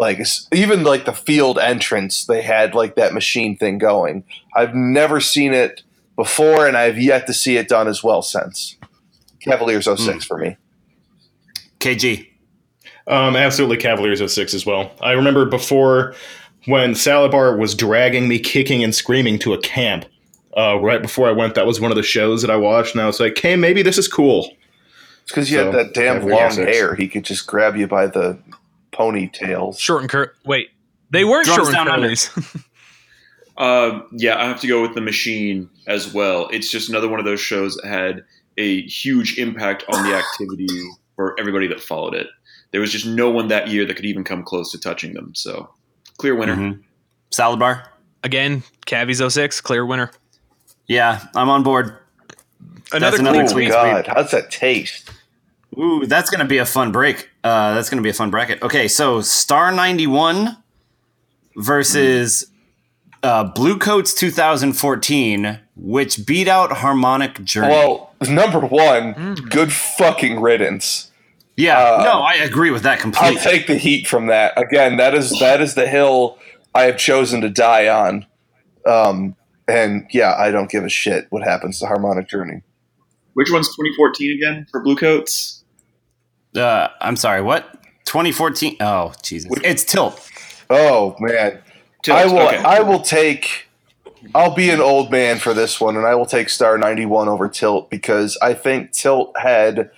[SPEAKER 6] like even like the field entrance, they had like that machine thing going. I've never seen it before, and I've yet to see it done as well since. Cavaliers 06 for me.
[SPEAKER 2] KG.
[SPEAKER 7] Um, absolutely Cavaliers 06 as well. I remember before when Salad Bar was dragging me kicking and screaming to a camp. Uh, right before I went, that was one of the shows that I watched, and I was like, "Hey, maybe this is cool."
[SPEAKER 6] It's because you
[SPEAKER 7] So,
[SPEAKER 6] had that damn long hair. He could just grab you by the ponytails.
[SPEAKER 3] Short and cur. Wait, they weren't
[SPEAKER 2] Drums
[SPEAKER 3] short and
[SPEAKER 2] down
[SPEAKER 3] curlies.
[SPEAKER 8] Uh, yeah, I have to go with the machine as well. It's just another one of those shows that had a huge impact on the activity for everybody that followed it. There was just no one that year that could even come close to touching them. So, clear winner.
[SPEAKER 2] Mhm. Salad Bar.
[SPEAKER 3] Again, Cavies 06, clear winner.
[SPEAKER 2] Yeah, I'm on board.
[SPEAKER 3] Another
[SPEAKER 2] another
[SPEAKER 3] clean
[SPEAKER 6] Oh
[SPEAKER 2] Sweet.
[SPEAKER 6] God, how's that taste?
[SPEAKER 2] Ooh, that's going to be a fun break. Uh, that's going to be a fun bracket. Okay, so Star 91 versus uh, Blue Coats 2014, which beat out Harmonic Journey.
[SPEAKER 6] Well, number one,
[SPEAKER 3] Mm.
[SPEAKER 6] good fucking riddance.
[SPEAKER 2] Yeah,
[SPEAKER 6] Uh,
[SPEAKER 2] no, I agree with that completely.
[SPEAKER 6] I'll take the heat from that. Again, that is that is the hill I have chosen to die on. Um, and yeah, I don't give a shit what happens to Harmonic Journey.
[SPEAKER 8] Which one's 2014 again for Bluecoats?
[SPEAKER 2] Uh, I'm sorry, what? 2014? Oh, Jesus. It's Tilt.
[SPEAKER 6] Oh man,
[SPEAKER 8] Tilt,
[SPEAKER 6] I will.
[SPEAKER 8] okay.
[SPEAKER 6] I will take. I'll be an old man for this one, and I will take Star ninety one over Tilt because I think Tilt had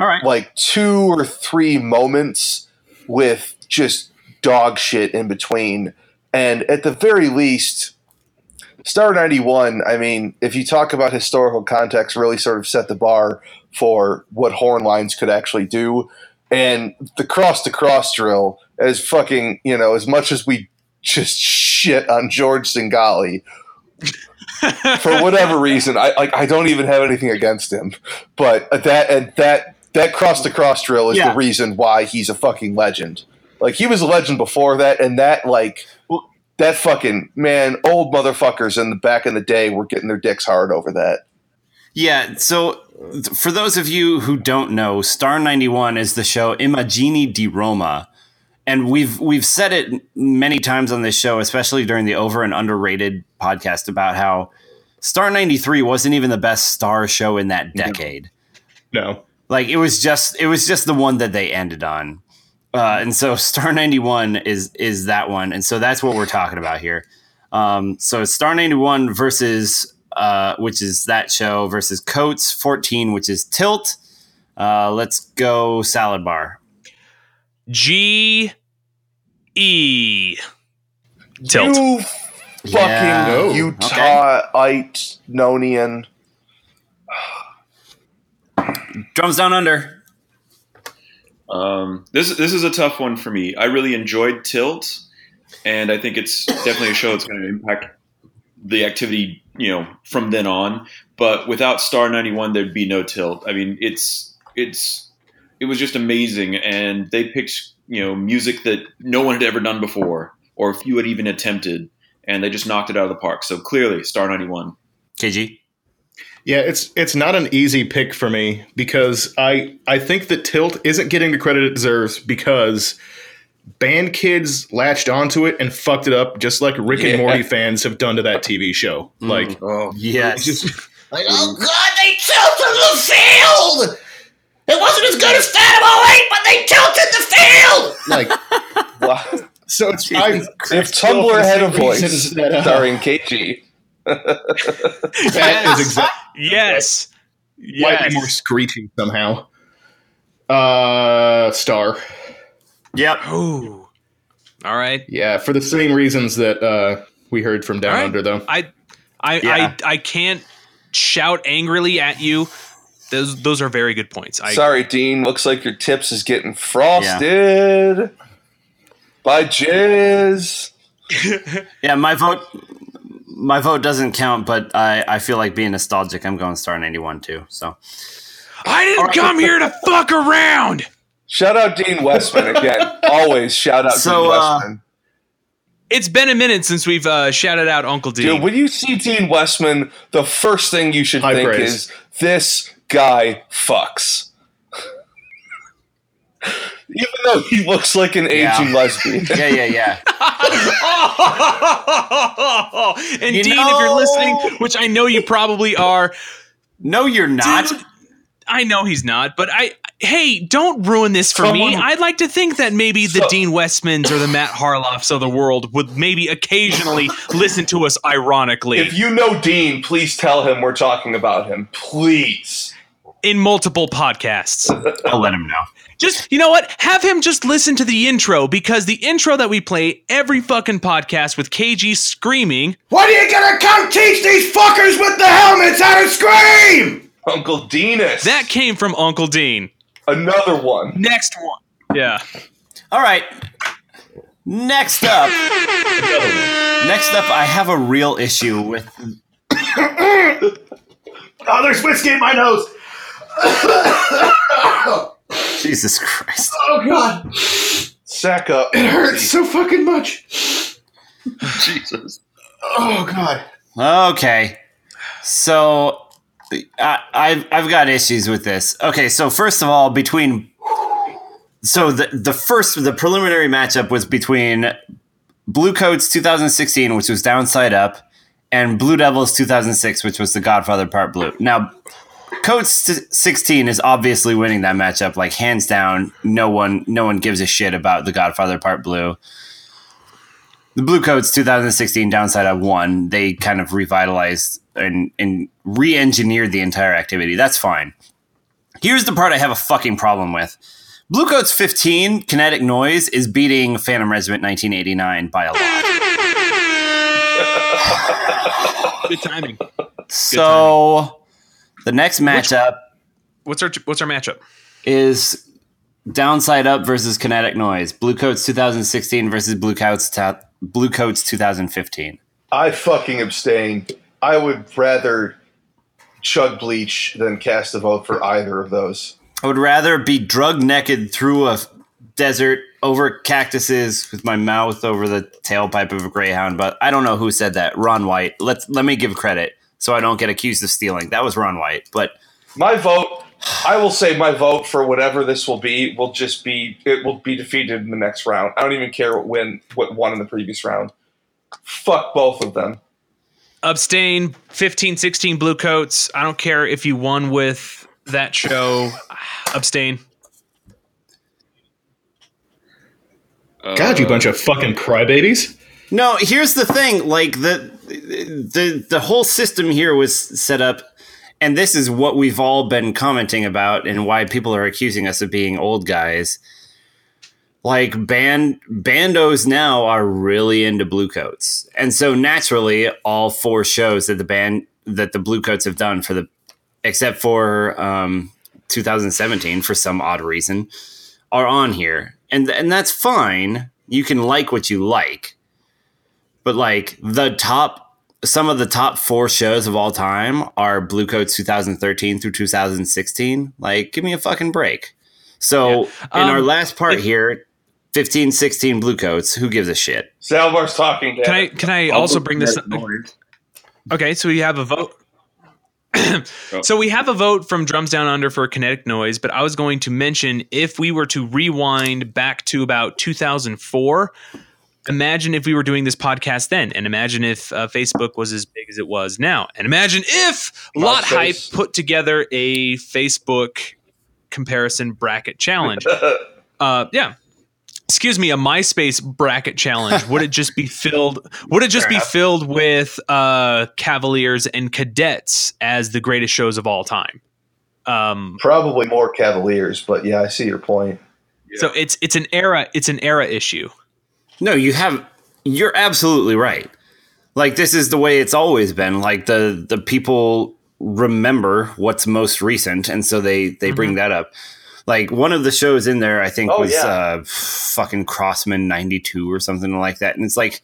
[SPEAKER 2] All right.
[SPEAKER 6] like two or three moments with just dog shit in between. And at the very least, Star 91, I mean, if you talk about historical context, really sort of set the bar for what horn lines could actually do. And the cross to cross drill, as fucking, you know, as much as we just shit on George Zingali, for whatever reason, I like I don't even have anything against him, but that and that that cross to cross drill is
[SPEAKER 2] Yeah.
[SPEAKER 6] the reason why he's a fucking legend. Like he was a legend before that, and that like that fucking man, old motherfuckers in the back in the day were getting their dicks hard over that.
[SPEAKER 2] Yeah, so th- for those of you who don't know, Star 91 is the show Immagini di Roma. And we've we've said it many times on this show, especially during the over and underrated podcast about how Star 93 wasn't even the best star show in that decade.
[SPEAKER 7] No.
[SPEAKER 2] Like it was just it was just the one that they ended on. Uh, and so Star 91 is is that one. And so that's what we're talking about here. Um, so Star 91 versus uh, which is that show versus Coats 14, which is Tilt. Uh, let's go Salad Bar.
[SPEAKER 3] G E. Tilt.
[SPEAKER 6] You fucking
[SPEAKER 2] Yeah.
[SPEAKER 7] Oh,
[SPEAKER 6] Utah-ite Nonian.
[SPEAKER 2] Drums down under.
[SPEAKER 8] Um, this this is a tough one for me. I really enjoyed Tilt, and I think it's definitely a show that's going to impact the activity, you know, from then on. But without Star ninety one, there'd be no Tilt. I mean, it's it's it was just amazing, and they picked you know music that no one had ever done before, or few had even attempted, and they just knocked it out of the park. So clearly, Star ninety one.
[SPEAKER 2] KG.
[SPEAKER 7] Yeah, it's it's not an easy pick for me because I I think that Tilt isn't getting the credit it deserves because band kids latched onto it and fucked it up just like Rick
[SPEAKER 6] Yeah.
[SPEAKER 7] and Morty fans have done to that TV show. Like
[SPEAKER 6] Oh,
[SPEAKER 2] Yes.
[SPEAKER 7] just
[SPEAKER 9] Like, oh god, they tilted the field! It wasn't as good as Phantom 08, but they tilted the field!
[SPEAKER 7] like
[SPEAKER 6] wow.
[SPEAKER 7] so it's I,
[SPEAKER 6] If Tumblr had a voice
[SPEAKER 7] that, uh,
[SPEAKER 6] starring KG,
[SPEAKER 7] that is exactly
[SPEAKER 3] Yes.
[SPEAKER 7] might be more screeching somehow. Uh, Star.
[SPEAKER 2] Yep.
[SPEAKER 3] Ooh. All right.
[SPEAKER 7] Yeah, for the same reasons that uh, we heard from Down
[SPEAKER 3] All right.
[SPEAKER 7] Under, though.
[SPEAKER 3] I I,
[SPEAKER 2] Yeah.
[SPEAKER 3] I I can't shout angrily at you. Those those are very good points. I
[SPEAKER 6] sorry, Dean. Looks like your tips is getting frosted by jizz.
[SPEAKER 2] Yeah, my vote my vote doesn't count, but I, I feel like being nostalgic, I'm going Star 91 too. So
[SPEAKER 3] I didn't come here to fuck around.
[SPEAKER 6] Shout out Dean Westman again. Always shout out
[SPEAKER 2] So,
[SPEAKER 6] Dean
[SPEAKER 2] uh,
[SPEAKER 6] Westman.
[SPEAKER 3] It's been a minute since we've uh, shouted out Uncle Dean.
[SPEAKER 6] Dude, when you see Dean Westman, the first thing you should
[SPEAKER 7] High
[SPEAKER 6] think
[SPEAKER 7] praise.
[SPEAKER 6] is this guy fucks. Even though he looks like an
[SPEAKER 2] Yeah.
[SPEAKER 6] aging lesbian.
[SPEAKER 2] yeah, yeah, yeah.
[SPEAKER 3] and
[SPEAKER 2] You
[SPEAKER 3] Dean, if you're listening, which I know you probably are,
[SPEAKER 2] No, you're not.
[SPEAKER 3] Dude, I know he's not, but I hey, don't ruin this for me. I'd like to think that maybe the
[SPEAKER 6] So-
[SPEAKER 3] Dean Westmans or the Matt Harloffs of the world would maybe occasionally listen to us ironically
[SPEAKER 6] If you know Dean, please tell him we're talking about him. Please.
[SPEAKER 3] in multiple podcasts.
[SPEAKER 2] I'll let him know.
[SPEAKER 3] Just you know what? Have him just listen to the intro because the intro that we play every fucking podcast with KG screaming.
[SPEAKER 5] What are you gonna come teach these fuckers with the helmets how to scream?
[SPEAKER 6] Uncle Deanus.
[SPEAKER 3] That came from Uncle Dean.
[SPEAKER 6] Another one.
[SPEAKER 3] Next one. Yeah.
[SPEAKER 2] All right. Next up. Next up, I have a real issue with.
[SPEAKER 5] Oh, there's whiskey in my nose.
[SPEAKER 2] Jesus Christ.
[SPEAKER 5] Oh god,
[SPEAKER 6] Sack up.
[SPEAKER 5] it hurts so fucking much.
[SPEAKER 8] Jesus.
[SPEAKER 5] Oh god.
[SPEAKER 2] Okay. So I've I've got issues with this. Okay, so first of all, between so the the first the preliminary matchup was between Blue Coats 2016, which was Downside Up, and Blue Devils 2006, which was The Godfather Part Blue. Now, Coats 16 is obviously winning that matchup, like hands down. No one no one gives a shit about The Godfather Part Blue. The Blue Coats 2016 Downside Up won. They kind of revitalized and, and re-engineered the entire activity. That's fine. Here's the part I have a fucking problem with. Bluecoats 15 Kinetic Noise is beating Phantom Regiment 1989 by a lot.
[SPEAKER 3] Good timing.
[SPEAKER 2] So the next matchup
[SPEAKER 3] What's our what's our matchup?
[SPEAKER 2] is Downside Up versus Kinetic Noise. Bluecoats 2016 versus Blue Coats ta- Blue 2015.
[SPEAKER 6] I fucking abstain. I would rather chug bleach than cast a vote for either of those.
[SPEAKER 2] I would rather be drug naked through a desert over cactuses with my mouth over the tailpipe of a greyhound. But I don't know who said that. Ron White. Let's let me give credit so I don't get accused of stealing. That was Ron White. But
[SPEAKER 6] My vote, I will say my vote for whatever this will be will just be it will be defeated in the next round. I don't even care what win what won in the previous round. Fuck both of them.
[SPEAKER 3] Abstain 15 16 blue coats. I don't care if you won with that show. Abstain.
[SPEAKER 7] God, you bunch of uh, fucking crybabies.
[SPEAKER 2] no, here's the thing. Like the the the whole system here was set up. And this is what we've all been commenting about, and why people are accusing us of being old guys. Like band bandos now are really into blue coats. And so naturally all four shows that the band that the blue coats have done for the except for um 2017 for some odd reason are on here. And and that's fine. You can like what you like. But like the top some of the top four shows of all time are blue coats 2013 through 2016 like give me a fucking break. So in our
[SPEAKER 3] Um,
[SPEAKER 2] last part
[SPEAKER 3] if-
[SPEAKER 2] here 15 16 blue coats who gives a shit
[SPEAKER 6] Salad Bar's talking. Dan.
[SPEAKER 3] Can I can I also bring this up? Okay, so we have a vote. so we have a vote from Drums Down Under for kinetic noise, but I was going to mention if we were to rewind back to about 2004, imagine if we were doing this podcast then, and imagine if uh, Facebook was as big as it was now, and imagine if Lot Hype put together a Facebook comparison bracket challenge. uh, yeah. Excuse me, a MySpace bracket challenge. Would it just be filled? Would it just be filled with uh, Cavaliers and Cadets as the greatest shows of all time? Um,
[SPEAKER 6] Probably more Cavaliers, but yeah, I see your point.
[SPEAKER 3] So it's it's an era it's an era issue.
[SPEAKER 2] no you have you're absolutely right like this is the way it's always been like the the people remember what's most recent and so they they bring that up like one of the shows in there i think
[SPEAKER 6] Oh,
[SPEAKER 2] was
[SPEAKER 6] yeah.
[SPEAKER 2] uh fucking Crossmen 92 or something like that and it's like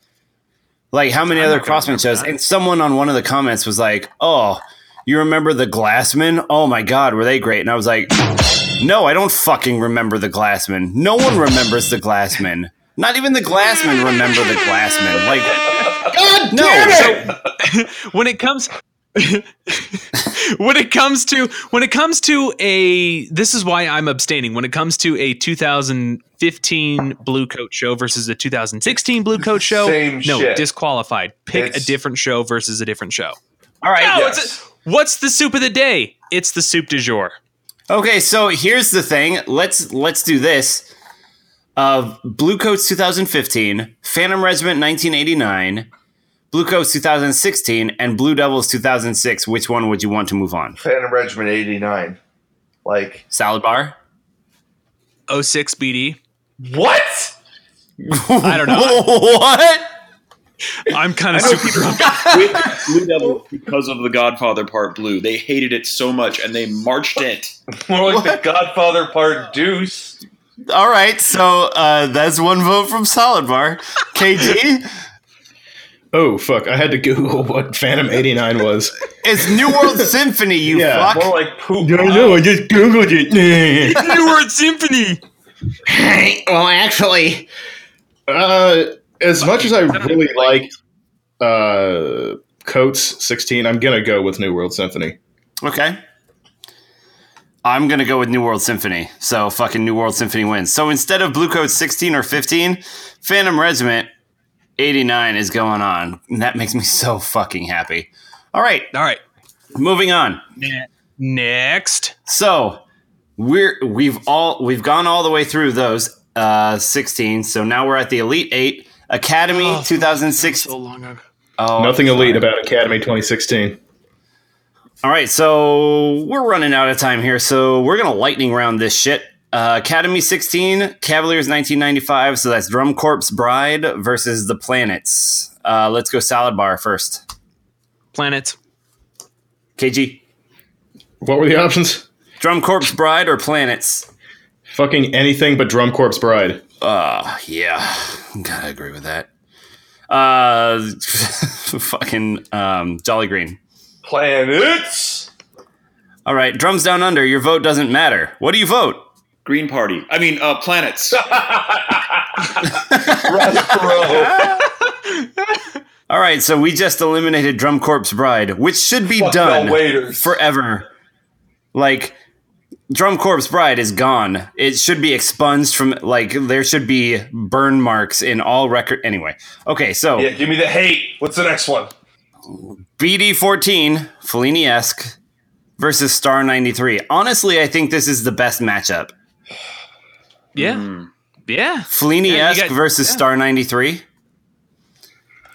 [SPEAKER 2] like how many other Crossmen shows and someone on one of the comments was like oh you remember the Glassmen? oh my god were they great and i was like no i don't fucking remember the Glassmen. no one remembers the Glassmen. not even the Glassmen remember the Glassmen. like god no so-
[SPEAKER 3] when it comes when it comes to when it comes to a this is why I'm abstaining when it comes to a 2015 blue coat show versus a 2016 blue coat show
[SPEAKER 6] Same
[SPEAKER 3] no
[SPEAKER 6] shit.
[SPEAKER 3] disqualified pick
[SPEAKER 6] It's-
[SPEAKER 3] a different show versus a different show
[SPEAKER 2] all right
[SPEAKER 3] no,
[SPEAKER 6] Yes.
[SPEAKER 3] a- what's the soup of the day it's the soup du jour
[SPEAKER 2] Okay, so here's the thing. Let's let's do this. Uh, Blue Coats 2015, Phantom Regiment 1989, Blue Coats 2016, and Blue Devils 2006. Which one would you want to move on?
[SPEAKER 6] Phantom Regiment '89. Like
[SPEAKER 2] Salad bar?
[SPEAKER 3] 06 BD
[SPEAKER 6] what?
[SPEAKER 3] I don't know
[SPEAKER 2] what?
[SPEAKER 3] I'm kind of super drunk
[SPEAKER 8] Blue Devil because of the Godfather Part Blue. They hated it so much and they marched it.
[SPEAKER 6] More like the Godfather Part Deuce.
[SPEAKER 2] All right, so uh, that's one vote from Salad Bar. KG,
[SPEAKER 7] Oh fuck! I had to Google what Phantom '89 was.
[SPEAKER 2] it's New World Symphony. You
[SPEAKER 7] Yeah,
[SPEAKER 2] fuck.
[SPEAKER 6] More like poop.
[SPEAKER 7] know. I just googled it.
[SPEAKER 3] New Word Symphony
[SPEAKER 7] well, actually, uh, as much as I really like uh, Coats 16, I'm gonna go with New World Symphony.
[SPEAKER 2] Okay. I'm gonna go with New World Symphony. So fucking New World Symphony wins. So instead of Blue Coat 16 or 15, Phantom Regiment 89 is going on. And that makes me so fucking happy. All right,
[SPEAKER 3] All right.
[SPEAKER 2] moving on.
[SPEAKER 3] Next.
[SPEAKER 2] So we're we've all we've gone all the way through those uh 16. So now we're at the Elite 8 Academy
[SPEAKER 3] Oh,
[SPEAKER 2] 2006.
[SPEAKER 3] So long ago.
[SPEAKER 2] Oh,
[SPEAKER 7] Nothing
[SPEAKER 2] sorry.
[SPEAKER 7] elite about Academy 2016.
[SPEAKER 2] All right, so we're running out of time here, so we're gonna lightning round this shit. Uh, Academy 16, Cavaliers 1995. So that's Drum Corps Bride versus the Planets. Uh, let's go Salad Bar first.
[SPEAKER 3] Planets.
[SPEAKER 2] KG,
[SPEAKER 7] What were the options?
[SPEAKER 2] Drum Corps Bride or Planets?
[SPEAKER 7] Fucking anything but Drum Corps Bride.
[SPEAKER 2] Uh, yeah, gotta agree with that. Uh, fucking um, Jolly Green.
[SPEAKER 6] Planets.
[SPEAKER 2] All right, Drums Down Under. Your vote doesn't matter. What do you vote?
[SPEAKER 8] Green Party. I mean, uh, planets.
[SPEAKER 2] All right, so we just eliminated Drum Corps Bride, which should be
[SPEAKER 6] Fuck
[SPEAKER 2] done
[SPEAKER 6] no
[SPEAKER 2] forever. Like Drum Corps Bride is gone. It should be expunged from like there should be burn marks in all record anyway. Okay, so
[SPEAKER 6] Yeah, give me the hate. What's the next one?
[SPEAKER 2] BD fourteen, Fellini esque versus Star ninety three. Honestly, I think this is the best matchup.
[SPEAKER 3] Yeah. Yeah.
[SPEAKER 2] Fellini esque
[SPEAKER 3] got-
[SPEAKER 2] versus
[SPEAKER 3] yeah.
[SPEAKER 2] Star ninety three.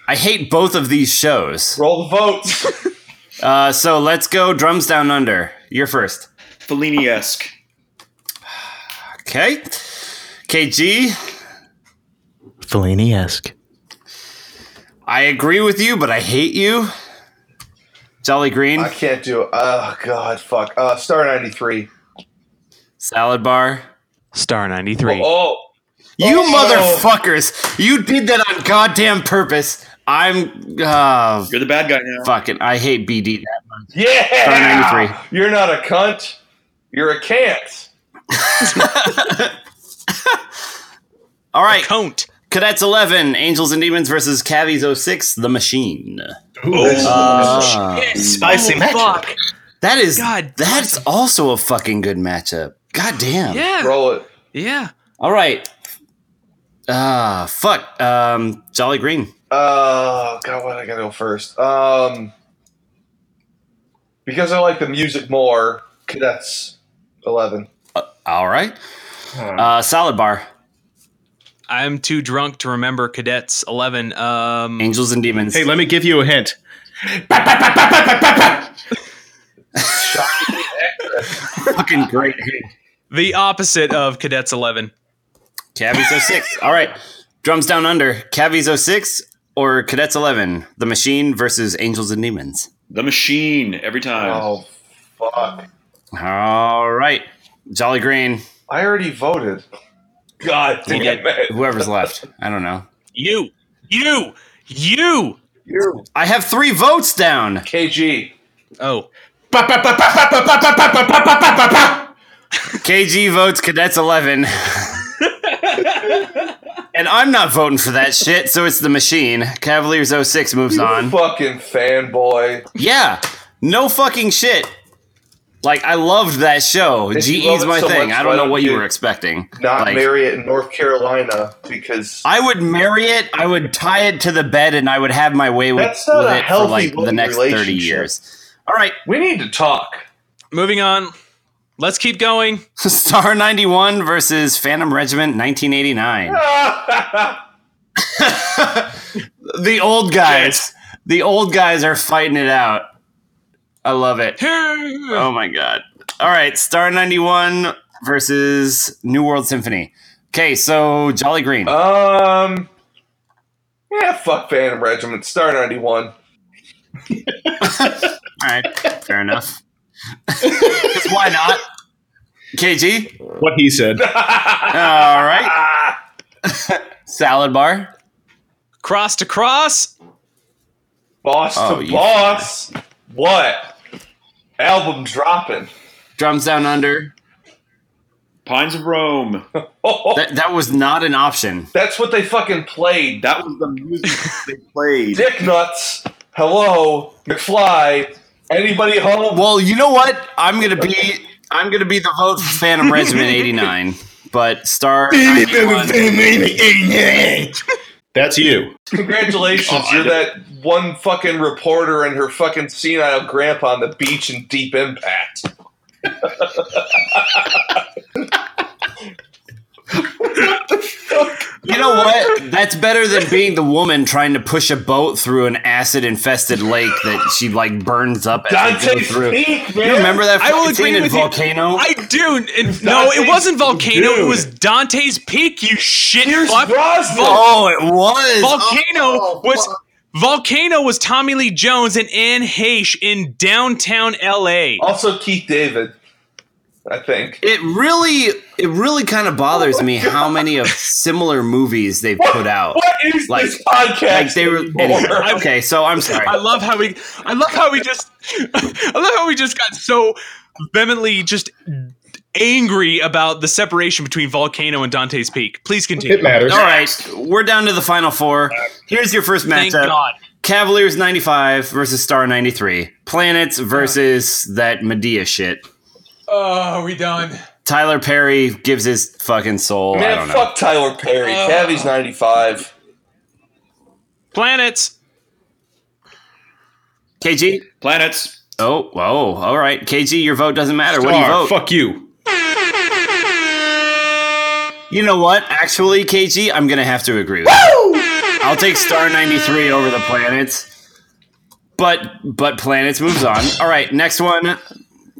[SPEAKER 2] I hate both of these shows.
[SPEAKER 6] Roll the votes.
[SPEAKER 2] Uh, so let's go drums down under. You're first.
[SPEAKER 8] Fellini esque.
[SPEAKER 2] Okay. KG,
[SPEAKER 10] Fellini esque.
[SPEAKER 2] I agree with you, but I hate you. Jolly Green,
[SPEAKER 6] I can't do it. Oh god, fuck. Uh, Star ninety three.
[SPEAKER 2] Salad Bar.
[SPEAKER 3] Star 93.
[SPEAKER 6] Oh,
[SPEAKER 2] You
[SPEAKER 6] Oh.
[SPEAKER 2] motherfuckers! You did that on goddamn purpose. I'm uh
[SPEAKER 8] You're the bad guy now.
[SPEAKER 2] fucking I hate BD that much.
[SPEAKER 6] yeah.
[SPEAKER 2] Star 93.
[SPEAKER 6] You're not a cunt. You're a can't.
[SPEAKER 2] All right,
[SPEAKER 3] Count.
[SPEAKER 2] Cadets 11, Angels and Demons versus Cavies 06, The Machine.
[SPEAKER 6] This-
[SPEAKER 2] Uh,
[SPEAKER 7] Spicy matchup.
[SPEAKER 3] Fuck.
[SPEAKER 2] that is
[SPEAKER 3] God,
[SPEAKER 2] that's also a fucking good matchup. God damn.
[SPEAKER 3] Yeah.
[SPEAKER 6] Roll it.
[SPEAKER 3] Yeah.
[SPEAKER 2] All right. Ah, fuck. Um, Jolly Green.
[SPEAKER 6] Oh god, what I gotta go first? Um, because I like the music more. Cadets eleven.
[SPEAKER 2] All right. Uh, salad bar.
[SPEAKER 3] I'm too drunk to remember Cadets 11. Um,
[SPEAKER 2] Angels and Demons.
[SPEAKER 7] Hey, let me give you a hint.
[SPEAKER 2] fucking great.
[SPEAKER 3] The opposite of Cadets 11.
[SPEAKER 2] Cavies 06. All right. Drums down under. Cavies 06 or Cadets 11. The Machine versus Angels and Demons.
[SPEAKER 8] The machine every time.
[SPEAKER 6] Oh fuck!
[SPEAKER 2] All right. Jolly Green.
[SPEAKER 6] I already voted. God damn it!
[SPEAKER 2] Whoever's left. I don't know.
[SPEAKER 3] You. You. You.
[SPEAKER 6] You
[SPEAKER 2] I have three votes down.
[SPEAKER 6] KG.
[SPEAKER 3] Oh.
[SPEAKER 2] KG votes Cadets 11. and I'm not voting for that shit, so it's the machine. Cavaliers 06 moves on.
[SPEAKER 6] Fucking fanboy.
[SPEAKER 2] Yeah, no fucking shit. Like, I loved that show.
[SPEAKER 6] If you love
[SPEAKER 2] GE's my
[SPEAKER 6] so
[SPEAKER 2] thing.
[SPEAKER 6] much,
[SPEAKER 2] I don't know what you
[SPEAKER 6] you
[SPEAKER 2] were expecting.
[SPEAKER 6] Not
[SPEAKER 2] Like,
[SPEAKER 6] marry it in North Carolina because
[SPEAKER 2] I would marry it. I would tie it to the bed, and I would have my way with, with it for like the next thirty years. All right,
[SPEAKER 6] we need to talk.
[SPEAKER 3] Moving on. Let's keep going.
[SPEAKER 2] Star ninety one versus Phantom Regiment nineteen eighty nine. the old guys, the old guys are fighting it out. I love it. Oh my god! All right, Star ninety one versus New World Symphony. Okay, so Jolly Green.
[SPEAKER 6] um. Yeah, fuck Phantom Regiment. Star ninety one.
[SPEAKER 2] All right, fair enough. 'Cause why not? KG.
[SPEAKER 7] What he said.
[SPEAKER 2] All right. Salad bar.
[SPEAKER 3] Cross to cross.
[SPEAKER 6] Boss
[SPEAKER 2] Oh,
[SPEAKER 6] to
[SPEAKER 2] you-
[SPEAKER 6] boss. What? Album dropping.
[SPEAKER 2] Drums down under.
[SPEAKER 8] Pines of Rome.
[SPEAKER 2] That, that was not an option.
[SPEAKER 6] That's what they fucking played.
[SPEAKER 8] That was the music they played.
[SPEAKER 6] Dick nuts. Hello, McFly, Anybody home?
[SPEAKER 2] Well, you know what? I'm gonna be I'm gonna be the vote for Phantom Regiment '89, but Star 91
[SPEAKER 7] That's you.
[SPEAKER 6] Congratulations, oh, you're that one fucking reporter and her fucking senile grandpa on the beach in Deep Impact.
[SPEAKER 2] You know what? That's better than being the woman trying to push a boat through an acid-infested lake that she like burns up as they go
[SPEAKER 6] Dante's
[SPEAKER 2] through.
[SPEAKER 6] Peak, man.
[SPEAKER 2] You remember that
[SPEAKER 3] I will
[SPEAKER 2] fucking scene
[SPEAKER 3] agree
[SPEAKER 2] in
[SPEAKER 3] with you.
[SPEAKER 2] Volcano?
[SPEAKER 3] I do. And, no, it
[SPEAKER 6] Dante's
[SPEAKER 3] wasn't Volcano. It was Dante's Peak. You shit
[SPEAKER 6] Pierce
[SPEAKER 3] fuck.
[SPEAKER 6] Brosnan.
[SPEAKER 2] oh, it was
[SPEAKER 3] Volcano
[SPEAKER 2] Oh,
[SPEAKER 3] was
[SPEAKER 2] fuck.
[SPEAKER 3] Volcano was Tommy Lee Jones and Anne Heche in downtown L.A.
[SPEAKER 6] Also Keith David, I think.
[SPEAKER 2] It really, it really kind of bothers me oh how many of similar movies they've put out.
[SPEAKER 6] What is
[SPEAKER 2] Like-
[SPEAKER 6] this podcast?
[SPEAKER 2] Like they were. anyway, okay, so I'm sorry.
[SPEAKER 3] I love how we. I love how we just. I love how we just got so vehemently just angry about the separation between Volcano and Dante's Peak. Please continue.
[SPEAKER 7] It matters.
[SPEAKER 2] All right, we're down to the final four. Here's your first
[SPEAKER 3] Thank
[SPEAKER 2] matchup:
[SPEAKER 3] God.
[SPEAKER 2] Cavaliers 95 versus Star 93. Planets versus that Medea shit.
[SPEAKER 3] Oh, are we done?
[SPEAKER 2] Tyler Perry gives his fucking soul. I
[SPEAKER 6] Man,
[SPEAKER 2] don't know.
[SPEAKER 6] fuck Tyler Perry.
[SPEAKER 3] Uh.
[SPEAKER 6] Cavies 95.
[SPEAKER 3] Planets.
[SPEAKER 2] KG.
[SPEAKER 8] Planets.
[SPEAKER 2] Oh, whoa. All right, KG. Your vote doesn't matter. What do you vote?
[SPEAKER 7] fuck you.
[SPEAKER 2] You know what? Actually, KG, I'm gonna have to agree with you. I'll take Star 93 over the planets. But but planets moves on. All right, next one.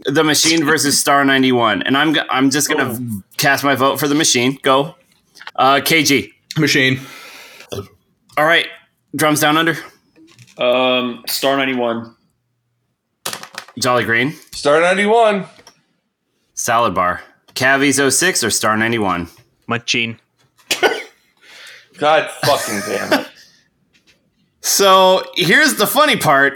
[SPEAKER 2] The machine versus Star 91. And I'm I'm just gonna cast my vote for the machine. Go. Uh KG.
[SPEAKER 7] Machine.
[SPEAKER 2] All right. Drums down under.
[SPEAKER 8] Um, Star 91.
[SPEAKER 2] Jolly Green.
[SPEAKER 6] Star 91.
[SPEAKER 2] Salad bar. Cavies 06 or Star 91.
[SPEAKER 3] Machine.
[SPEAKER 6] God fucking damn it.
[SPEAKER 2] So here's the funny part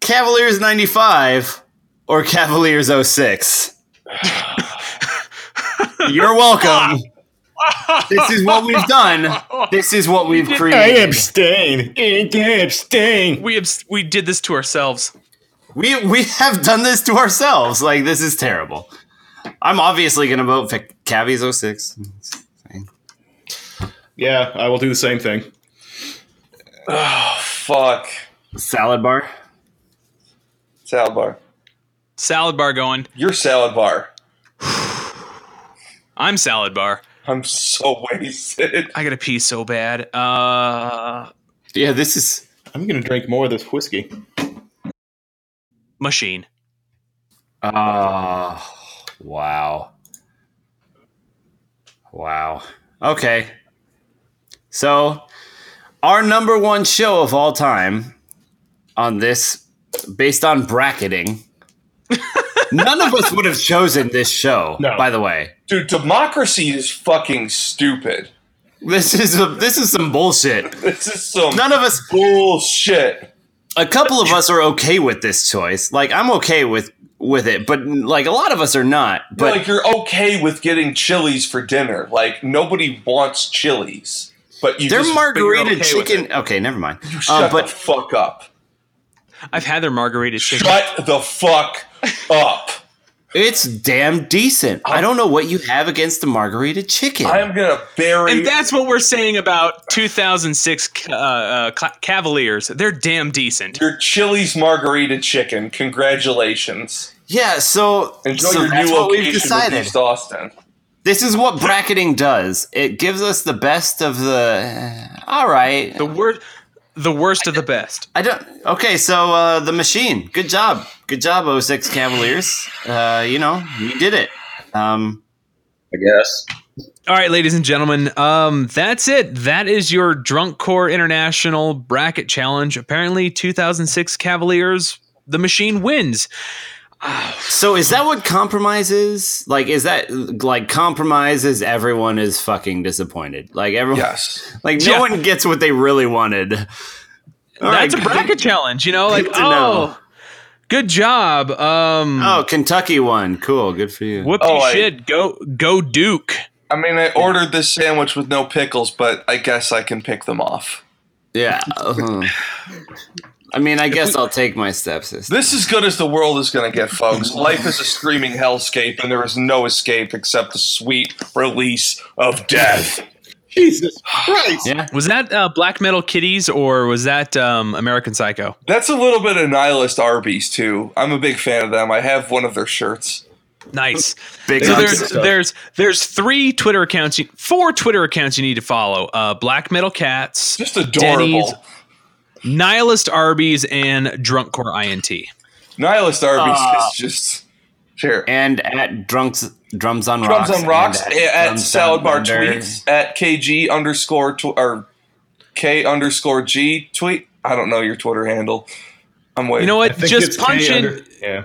[SPEAKER 2] Cavaliers 95 or Cavaliers 06. You're welcome. This is what we've done. This is what we've created.
[SPEAKER 7] I abstain. I abstain.
[SPEAKER 3] We abs- we did this to ourselves.
[SPEAKER 2] We we have done this to ourselves. Like this is terrible. I'm obviously gonna vote for Cavies 06.
[SPEAKER 7] Yeah, I will do the same thing.
[SPEAKER 6] Oh fuck.
[SPEAKER 2] Salad bar.
[SPEAKER 6] Salad bar.
[SPEAKER 3] Salad bar going.
[SPEAKER 6] You're salad bar.
[SPEAKER 3] I'm salad bar.
[SPEAKER 6] I'm so wasted.
[SPEAKER 3] I gotta pee so bad. Uh,
[SPEAKER 2] Yeah, this is
[SPEAKER 7] I'm gonna drink more of this whiskey.
[SPEAKER 3] machine.
[SPEAKER 2] Oh, wow. Wow. Okay. So, our number one show of all time on this, based on bracketing, none of us would have chosen this show,
[SPEAKER 7] No.
[SPEAKER 2] by the way.
[SPEAKER 6] Dude, democracy is fucking stupid.
[SPEAKER 2] This is a, this is some bullshit.
[SPEAKER 6] This is some
[SPEAKER 2] None of us
[SPEAKER 6] bullshit.
[SPEAKER 2] a couple of us are okay with this choice. Like I'm okay with with it, but like a lot of us are not. But
[SPEAKER 6] like you're okay with getting chilies for dinner. Like nobody wants chilies, but you
[SPEAKER 2] their
[SPEAKER 6] just
[SPEAKER 2] margarita
[SPEAKER 3] okay
[SPEAKER 2] chicken. Okay, never mind.
[SPEAKER 6] You
[SPEAKER 2] Uh, but
[SPEAKER 6] the fuck up.
[SPEAKER 3] I've had their margarita chicken.
[SPEAKER 6] Shut the fuck up.
[SPEAKER 2] It's damn decent. I don't know what you have against the margarita chicken.
[SPEAKER 6] I'm gonna bury.
[SPEAKER 3] And that's what we're saying about 2006 uh, uh, Cavaliers. They're damn decent.
[SPEAKER 6] your Chili's margarita chicken. Congratulations.
[SPEAKER 2] yeah, so,
[SPEAKER 6] Enjoy
[SPEAKER 2] so
[SPEAKER 6] your
[SPEAKER 2] that's
[SPEAKER 6] new
[SPEAKER 2] what we've
[SPEAKER 6] location with. East Austin.
[SPEAKER 2] This is what bracketing does. It gives us the best of the. all right.
[SPEAKER 3] The worst, the worst of the best.
[SPEAKER 2] I don't. Okay, so uh, the machine. Good job. Good job, 06 Cavaliers. Uh, you know, you did it. Um,
[SPEAKER 8] I guess.
[SPEAKER 3] All right, ladies and gentlemen, um, that's it. That is your Drunk Corps International Bracket Challenge. Apparently, 2006 Cavaliers, the machine wins.
[SPEAKER 2] So is that what compromise is? Like, is that like compromises? Everyone is fucking disappointed. Like everyone.
[SPEAKER 6] Yes.
[SPEAKER 2] Like no
[SPEAKER 3] Yeah.
[SPEAKER 2] one gets what they really wanted. All right,
[SPEAKER 3] that's a bracket challenge, you know. Like,
[SPEAKER 2] Good to know.
[SPEAKER 3] oh, good job. Um,
[SPEAKER 2] Oh, Kentucky won. Cool. Good for you.
[SPEAKER 3] whoopie
[SPEAKER 6] Oh, I-
[SPEAKER 3] shit. Go, go, Duke.
[SPEAKER 6] I mean, I ordered this sandwich with no pickles, but I guess I can pick them off.
[SPEAKER 2] Yeah. uh-huh. I mean, I guess I'll take my stepsister.
[SPEAKER 6] This is good as the world is going to get, folks. Life is a screaming hellscape, and there is no escape except the sweet release of death.
[SPEAKER 7] Jesus Christ.
[SPEAKER 2] Yeah.
[SPEAKER 3] Was that uh, Black Metal Kitties or was that um, American Psycho?
[SPEAKER 6] That's a little bit of nihilist Arby's too. I'm a big fan of them. I have one of their shirts.
[SPEAKER 3] Nice.
[SPEAKER 2] Big
[SPEAKER 3] So there's there's there's three Twitter accounts, you, four Twitter accounts you need to follow. Uh, Black Metal Cats,
[SPEAKER 6] Just adorable.
[SPEAKER 3] Denny's, Nihilist Arby's, and Drunkcore INT.
[SPEAKER 6] Nihilist Arby's
[SPEAKER 2] Ah.
[SPEAKER 6] is just sure.
[SPEAKER 2] And at drunks drums on
[SPEAKER 6] Drums
[SPEAKER 2] rocks.
[SPEAKER 6] Drums on rocks
[SPEAKER 2] and
[SPEAKER 6] at,
[SPEAKER 2] Drums
[SPEAKER 6] Salad Bar
[SPEAKER 2] Under.
[SPEAKER 6] tweets at KG underscore tw- or K underscore G tweet. I don't know your Twitter handle. I'm waiting.
[SPEAKER 3] You know what? Just
[SPEAKER 7] it's
[SPEAKER 3] punch
[SPEAKER 7] K
[SPEAKER 3] in,
[SPEAKER 7] under- yeah.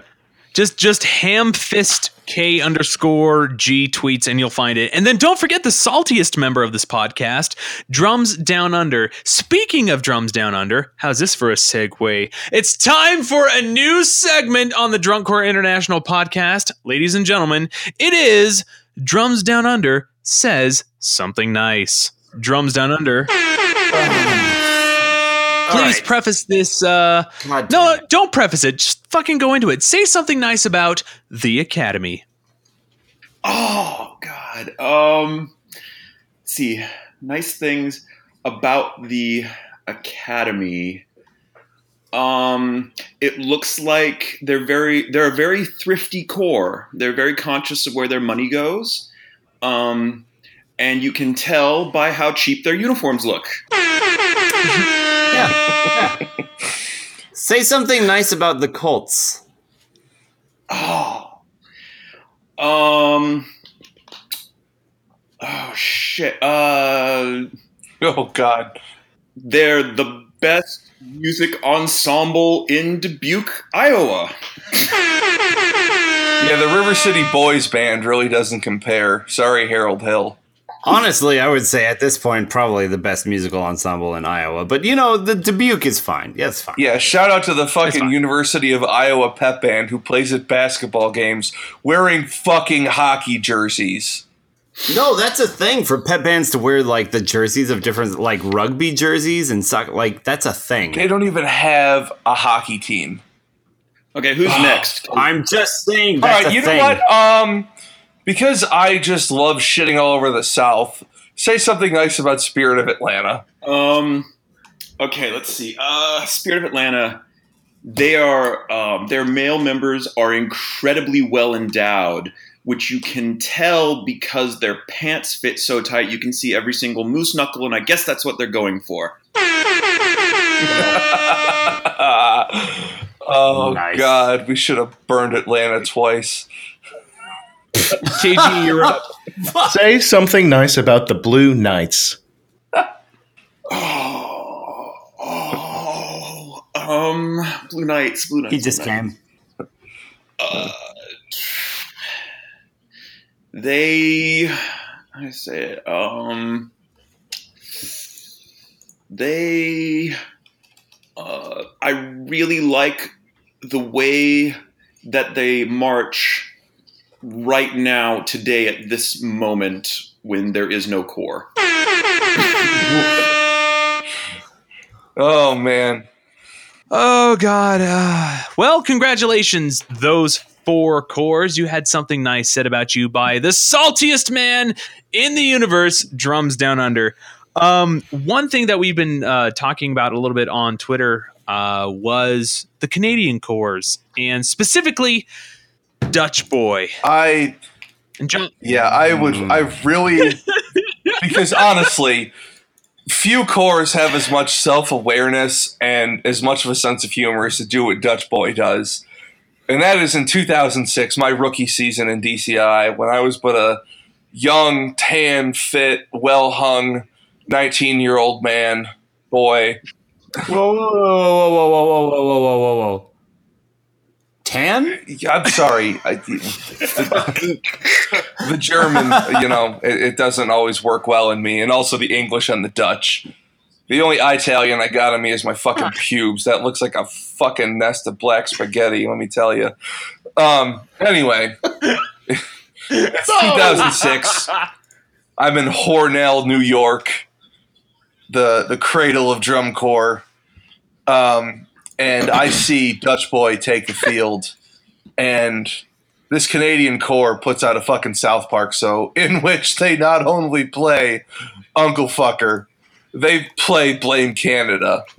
[SPEAKER 3] Just just ham fist K underscore G tweets, and you'll find it. And then don't forget the saltiest member of this podcast, Drums Down Under. Speaking of Drums Down Under, how's this for a segue? It's time for a new segment on the Drunk Corps International podcast, ladies and gentlemen. It is Drums Down Under says something nice. Drums Down Under. Please
[SPEAKER 2] right.
[SPEAKER 3] preface this. Uh,
[SPEAKER 2] God
[SPEAKER 3] no,
[SPEAKER 2] it.
[SPEAKER 3] don't preface it. Just fucking go into it. Say something nice about the Academy.
[SPEAKER 8] Oh God. Um. see, nice things about the academy. Um, it looks like they're very they're a very thrifty corps. They're very conscious of where their money goes. Um, and you can tell by how cheap their uniforms look.
[SPEAKER 2] Say something nice about the Colts.
[SPEAKER 8] Oh. Um. Oh shit. Uh.
[SPEAKER 6] oh God.
[SPEAKER 8] They're the best music ensemble in Dubuque, Iowa.
[SPEAKER 6] Yeah, the River City Boys Band really doesn't compare. Sorry, Harold Hill.
[SPEAKER 2] Honestly, I would say at this point probably the best musical ensemble in Iowa. But you know, the Dubuque is fine. Yeah, it's fine.
[SPEAKER 6] Yeah, shout out to the fucking. University of Iowa pep band who plays at basketball games wearing fucking hockey jerseys.
[SPEAKER 2] No, that's a thing for pep bands to wear like the jerseys of different like rugby jerseys and soccer. Like that's a thing.
[SPEAKER 6] They don't even have a hockey team.
[SPEAKER 8] Okay, who's next?
[SPEAKER 2] I'm just saying.
[SPEAKER 6] All
[SPEAKER 2] That's
[SPEAKER 6] right,
[SPEAKER 2] a
[SPEAKER 6] you
[SPEAKER 2] thing.
[SPEAKER 6] know what? Um, because I just love shitting all over the South. Say something nice about Spirit of Atlanta.
[SPEAKER 8] Um. Okay, let's see. Uh, Spirit of Atlanta. They are um, their male members are incredibly well endowed, which you can tell because their pants fit so tight. You can see every single moose knuckle, and I guess that's what they're going for.
[SPEAKER 6] oh
[SPEAKER 2] Nice.
[SPEAKER 6] God, we should have burned Atlanta twice.
[SPEAKER 3] KG, you're up.
[SPEAKER 7] Say something nice about the Blue Knights.
[SPEAKER 8] Oh, oh, um, Blue Knights, Blue Knights.
[SPEAKER 2] he just
[SPEAKER 8] Blue Knights.
[SPEAKER 2] came.
[SPEAKER 8] they I say it um they uh, I really like the way that they march right now today at this moment when there is no corps.
[SPEAKER 6] Oh man,
[SPEAKER 3] Oh God. Uh, well, congratulations, those four corps. You had something nice said about you by the saltiest man in the universe, Drums Down Under. Um, one thing that we've been uh, talking about a little bit on Twitter uh, was the Canadian corps, and specifically Dutch Boy.
[SPEAKER 6] I
[SPEAKER 3] John,
[SPEAKER 6] yeah, I would. I really because honestly, few corps have as much self awareness and as much of a sense of humor as to do what Dutch Boy does. And that is in 2006, my rookie season in DCI, when I was but a young, tan, fit, well hung 19 year old man, boy.
[SPEAKER 2] Whoa, whoa, whoa, whoa, whoa, whoa, whoa, whoa, whoa, whoa, Tan?
[SPEAKER 6] I'm sorry. I, the, the German, you know, it, it doesn't always work well in me, and also the English and the Dutch. The only Italian I got on me is my fucking pubes. That looks like a fucking nest of black spaghetti. Let me tell you. Um. Anyway, it's 2006. I'm in Hornell, New York. the the cradle of drum corps, um, and I see Dutch Boy take the field, and this Canadian corps puts out a fucking South Park so in which they not only play Uncle Fucker, they play Blame Canada.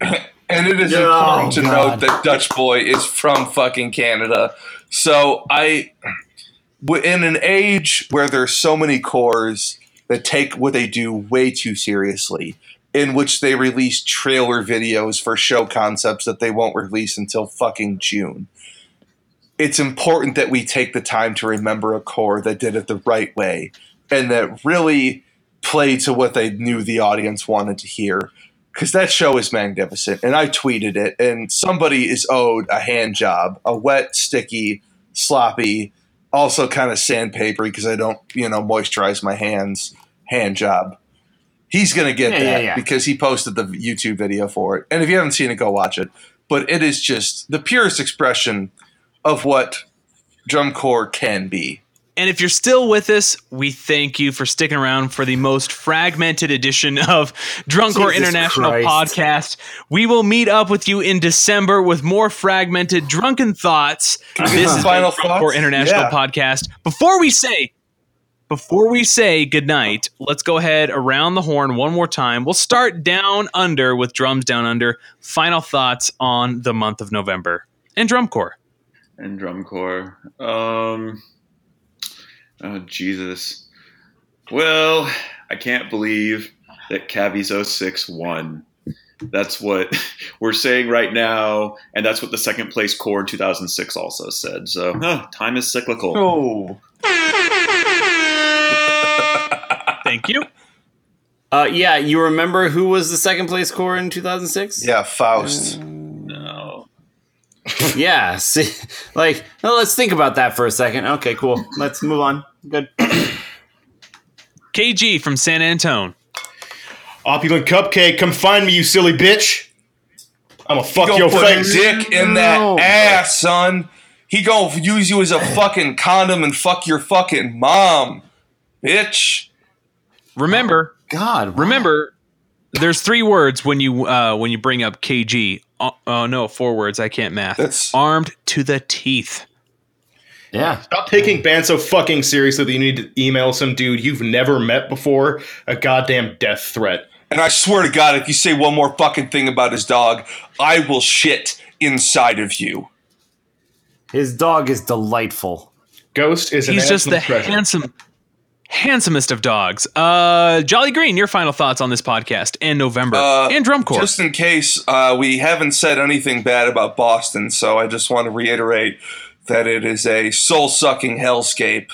[SPEAKER 6] and it is
[SPEAKER 2] Oh,
[SPEAKER 6] important to oh,
[SPEAKER 2] God.
[SPEAKER 6] note that Dutch Boy is from fucking Canada. So I, in an age where there's so many corps that take what they do way too seriously, in which they release trailer videos for show concepts that they won't release until fucking June. It's important that we take the time to remember a corps that did it the right way and that really played to what they knew the audience wanted to hear. Because that show is magnificent. And I tweeted it, and somebody is owed a hand job, a wet, sticky, sloppy, also kind of sandpapery because I don't, you know, moisturize my hands. Hand job. He's gonna get
[SPEAKER 2] Yeah,
[SPEAKER 6] that
[SPEAKER 2] yeah, yeah.
[SPEAKER 6] because he posted the YouTube video for it. And if you haven't seen it, go watch it. But it is just the purest expression of what drum corps can be.
[SPEAKER 3] And if you're still with us, we thank you for sticking around for the most fragmented edition of Drunk
[SPEAKER 2] Corps
[SPEAKER 3] International
[SPEAKER 2] Christ.
[SPEAKER 3] Podcast. We will meet up with you in December with more fragmented drunken thoughts. This is
[SPEAKER 6] final
[SPEAKER 3] the Drunk
[SPEAKER 6] Corps?
[SPEAKER 3] International
[SPEAKER 6] Yeah.
[SPEAKER 3] Podcast. Before we say before we say goodnight, let's go ahead around the horn one more time. We'll start down under with drums down under. Final thoughts on the month of November and drum corps.
[SPEAKER 8] and drum corps. Um, oh Jesus. Well, I can't believe that Cavies 06 won. That's what we're saying right now, and that's what the second place corps in 2006 also said. So, huh, time is cyclical.
[SPEAKER 6] Oh.
[SPEAKER 3] Thank you.
[SPEAKER 2] Uh, yeah, you remember who was the second place corps in 2006?
[SPEAKER 6] Yeah, Faust.
[SPEAKER 8] No.
[SPEAKER 2] yeah. See, like, well, let's think about that for a second. Okay, cool. Let's move on. Good.
[SPEAKER 3] KG from San Antone.
[SPEAKER 7] Opulent cupcake, come find me, you silly bitch. I'm gonna fuck
[SPEAKER 6] He
[SPEAKER 7] your
[SPEAKER 6] gonna
[SPEAKER 7] face.
[SPEAKER 6] dick in that ass, son. He gonna use you as a fucking condom and fuck your fucking mom, bitch.
[SPEAKER 3] Remember,
[SPEAKER 2] God.
[SPEAKER 3] remember, there's three words when you uh, when you bring up KG. Oh, oh no, four words. I can't math.
[SPEAKER 6] That's-
[SPEAKER 3] armed to the teeth.
[SPEAKER 2] Yeah.
[SPEAKER 7] Stop taking band so fucking seriously that you need to email some dude you've never met before a goddamn death threat.
[SPEAKER 6] And I swear to God, if you say one more fucking thing about his dog, I will shit inside of you.
[SPEAKER 2] His dog is delightful.
[SPEAKER 7] Ghost is an
[SPEAKER 3] He's just the
[SPEAKER 7] treasure.
[SPEAKER 3] handsome, handsomest of dogs. Uh, Jolly Green, your final thoughts on this podcast and November
[SPEAKER 6] Uh,
[SPEAKER 3] and drum corps.
[SPEAKER 6] Just in case uh, we haven't said anything bad about Boston, so I just want to reiterate that it is a soul sucking hellscape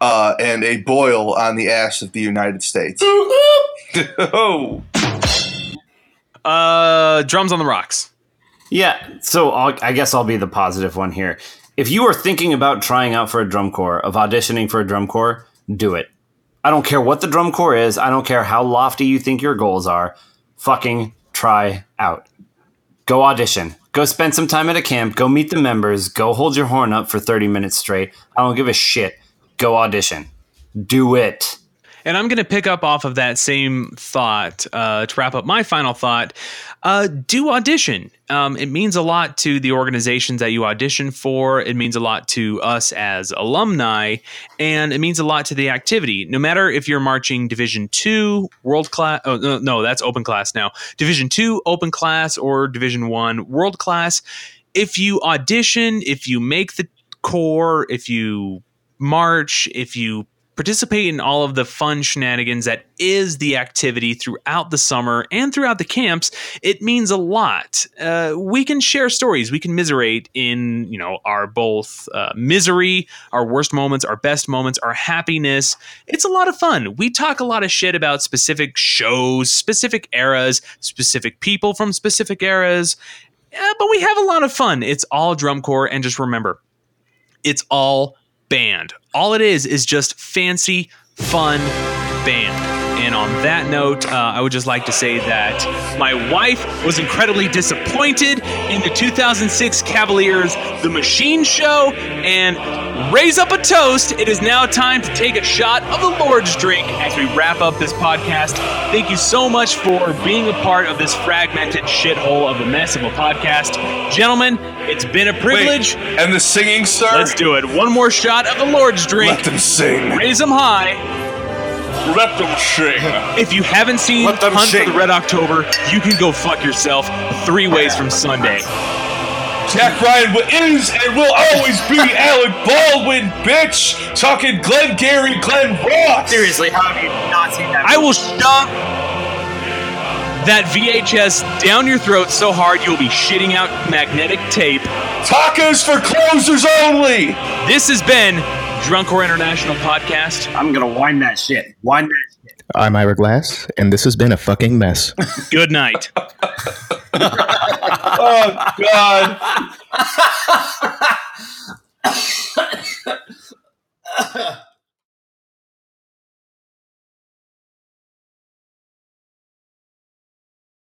[SPEAKER 6] uh, and a boil on the ass of the United States. oh.
[SPEAKER 3] uh, drums on the rocks.
[SPEAKER 2] Yeah, so I'll, I guess I'll be the positive one here. If you are thinking about trying out for a drum corps, of auditioning for a drum corps, do it. I don't care what the drum corps is. I don't care how lofty you think your goals are. Fucking try out. Go audition. Go spend some time at a camp. Go meet the members. Go hold your horn up for 30 minutes straight. I don't give a shit. Go audition. Do it.
[SPEAKER 3] And I'm going to pick up off of that same thought uh, to wrap up my final thought. Uh, do audition. Um, it means a lot to the organizations that you audition for. It means a lot to us as alumni, and it means a lot to the activity. No matter if you're marching Division Two, World Class. Oh no, no, that's Open Class now. Division Two, Open Class, or Division One, World Class. If you audition, if you make the corps, if you march, if you participate in all of the fun shenanigans that is the activity throughout the summer and throughout the camps, it means a lot. Uh, we can share stories. We can miserate in, you know, our both uh, misery, our worst moments, our best moments, our happiness. It's a lot of fun. We talk a lot of shit about specific shows, specific eras, specific people from specific eras, uh, but we have a lot of fun. It's all drum corps, and just remember, it's all band. All it is is just fancy, fun band. And on that note, uh, I would just like to say that my wife was incredibly disappointed in the 2006 Cavaliers The Machine Show. And raise up a toast. It is now time to take a shot of the Lord's drink as we wrap up this podcast. Thank you so much for being a part of this fragmented shithole of a mess of a podcast. Gentlemen, it's been a privilege.
[SPEAKER 6] Wait, and the singing, sir?
[SPEAKER 3] Let's do it. One more shot of the Lord's drink.
[SPEAKER 6] Let them sing.
[SPEAKER 3] Raise them high.
[SPEAKER 6] Let them sing.
[SPEAKER 3] If you haven't seen
[SPEAKER 6] Let them
[SPEAKER 3] Hunt
[SPEAKER 6] sing.
[SPEAKER 3] for the Red October, you can go fuck yourself three ways from Sunday.
[SPEAKER 6] Jack Ryan is and will always be Alec Baldwin, bitch. Talking Glengarry Glen Ross.
[SPEAKER 2] Seriously, how have you not seen that?
[SPEAKER 3] I will shove that VHS down your throat so hard you'll be shitting out magnetic tape.
[SPEAKER 6] Tacos for closers only.
[SPEAKER 3] This has been Drunk Corps International Podcast.
[SPEAKER 2] I'm gonna wind that shit. Wind that shit.
[SPEAKER 7] I'm Ira Glass, and this has been a fucking mess.
[SPEAKER 3] Good night.
[SPEAKER 6] Oh God.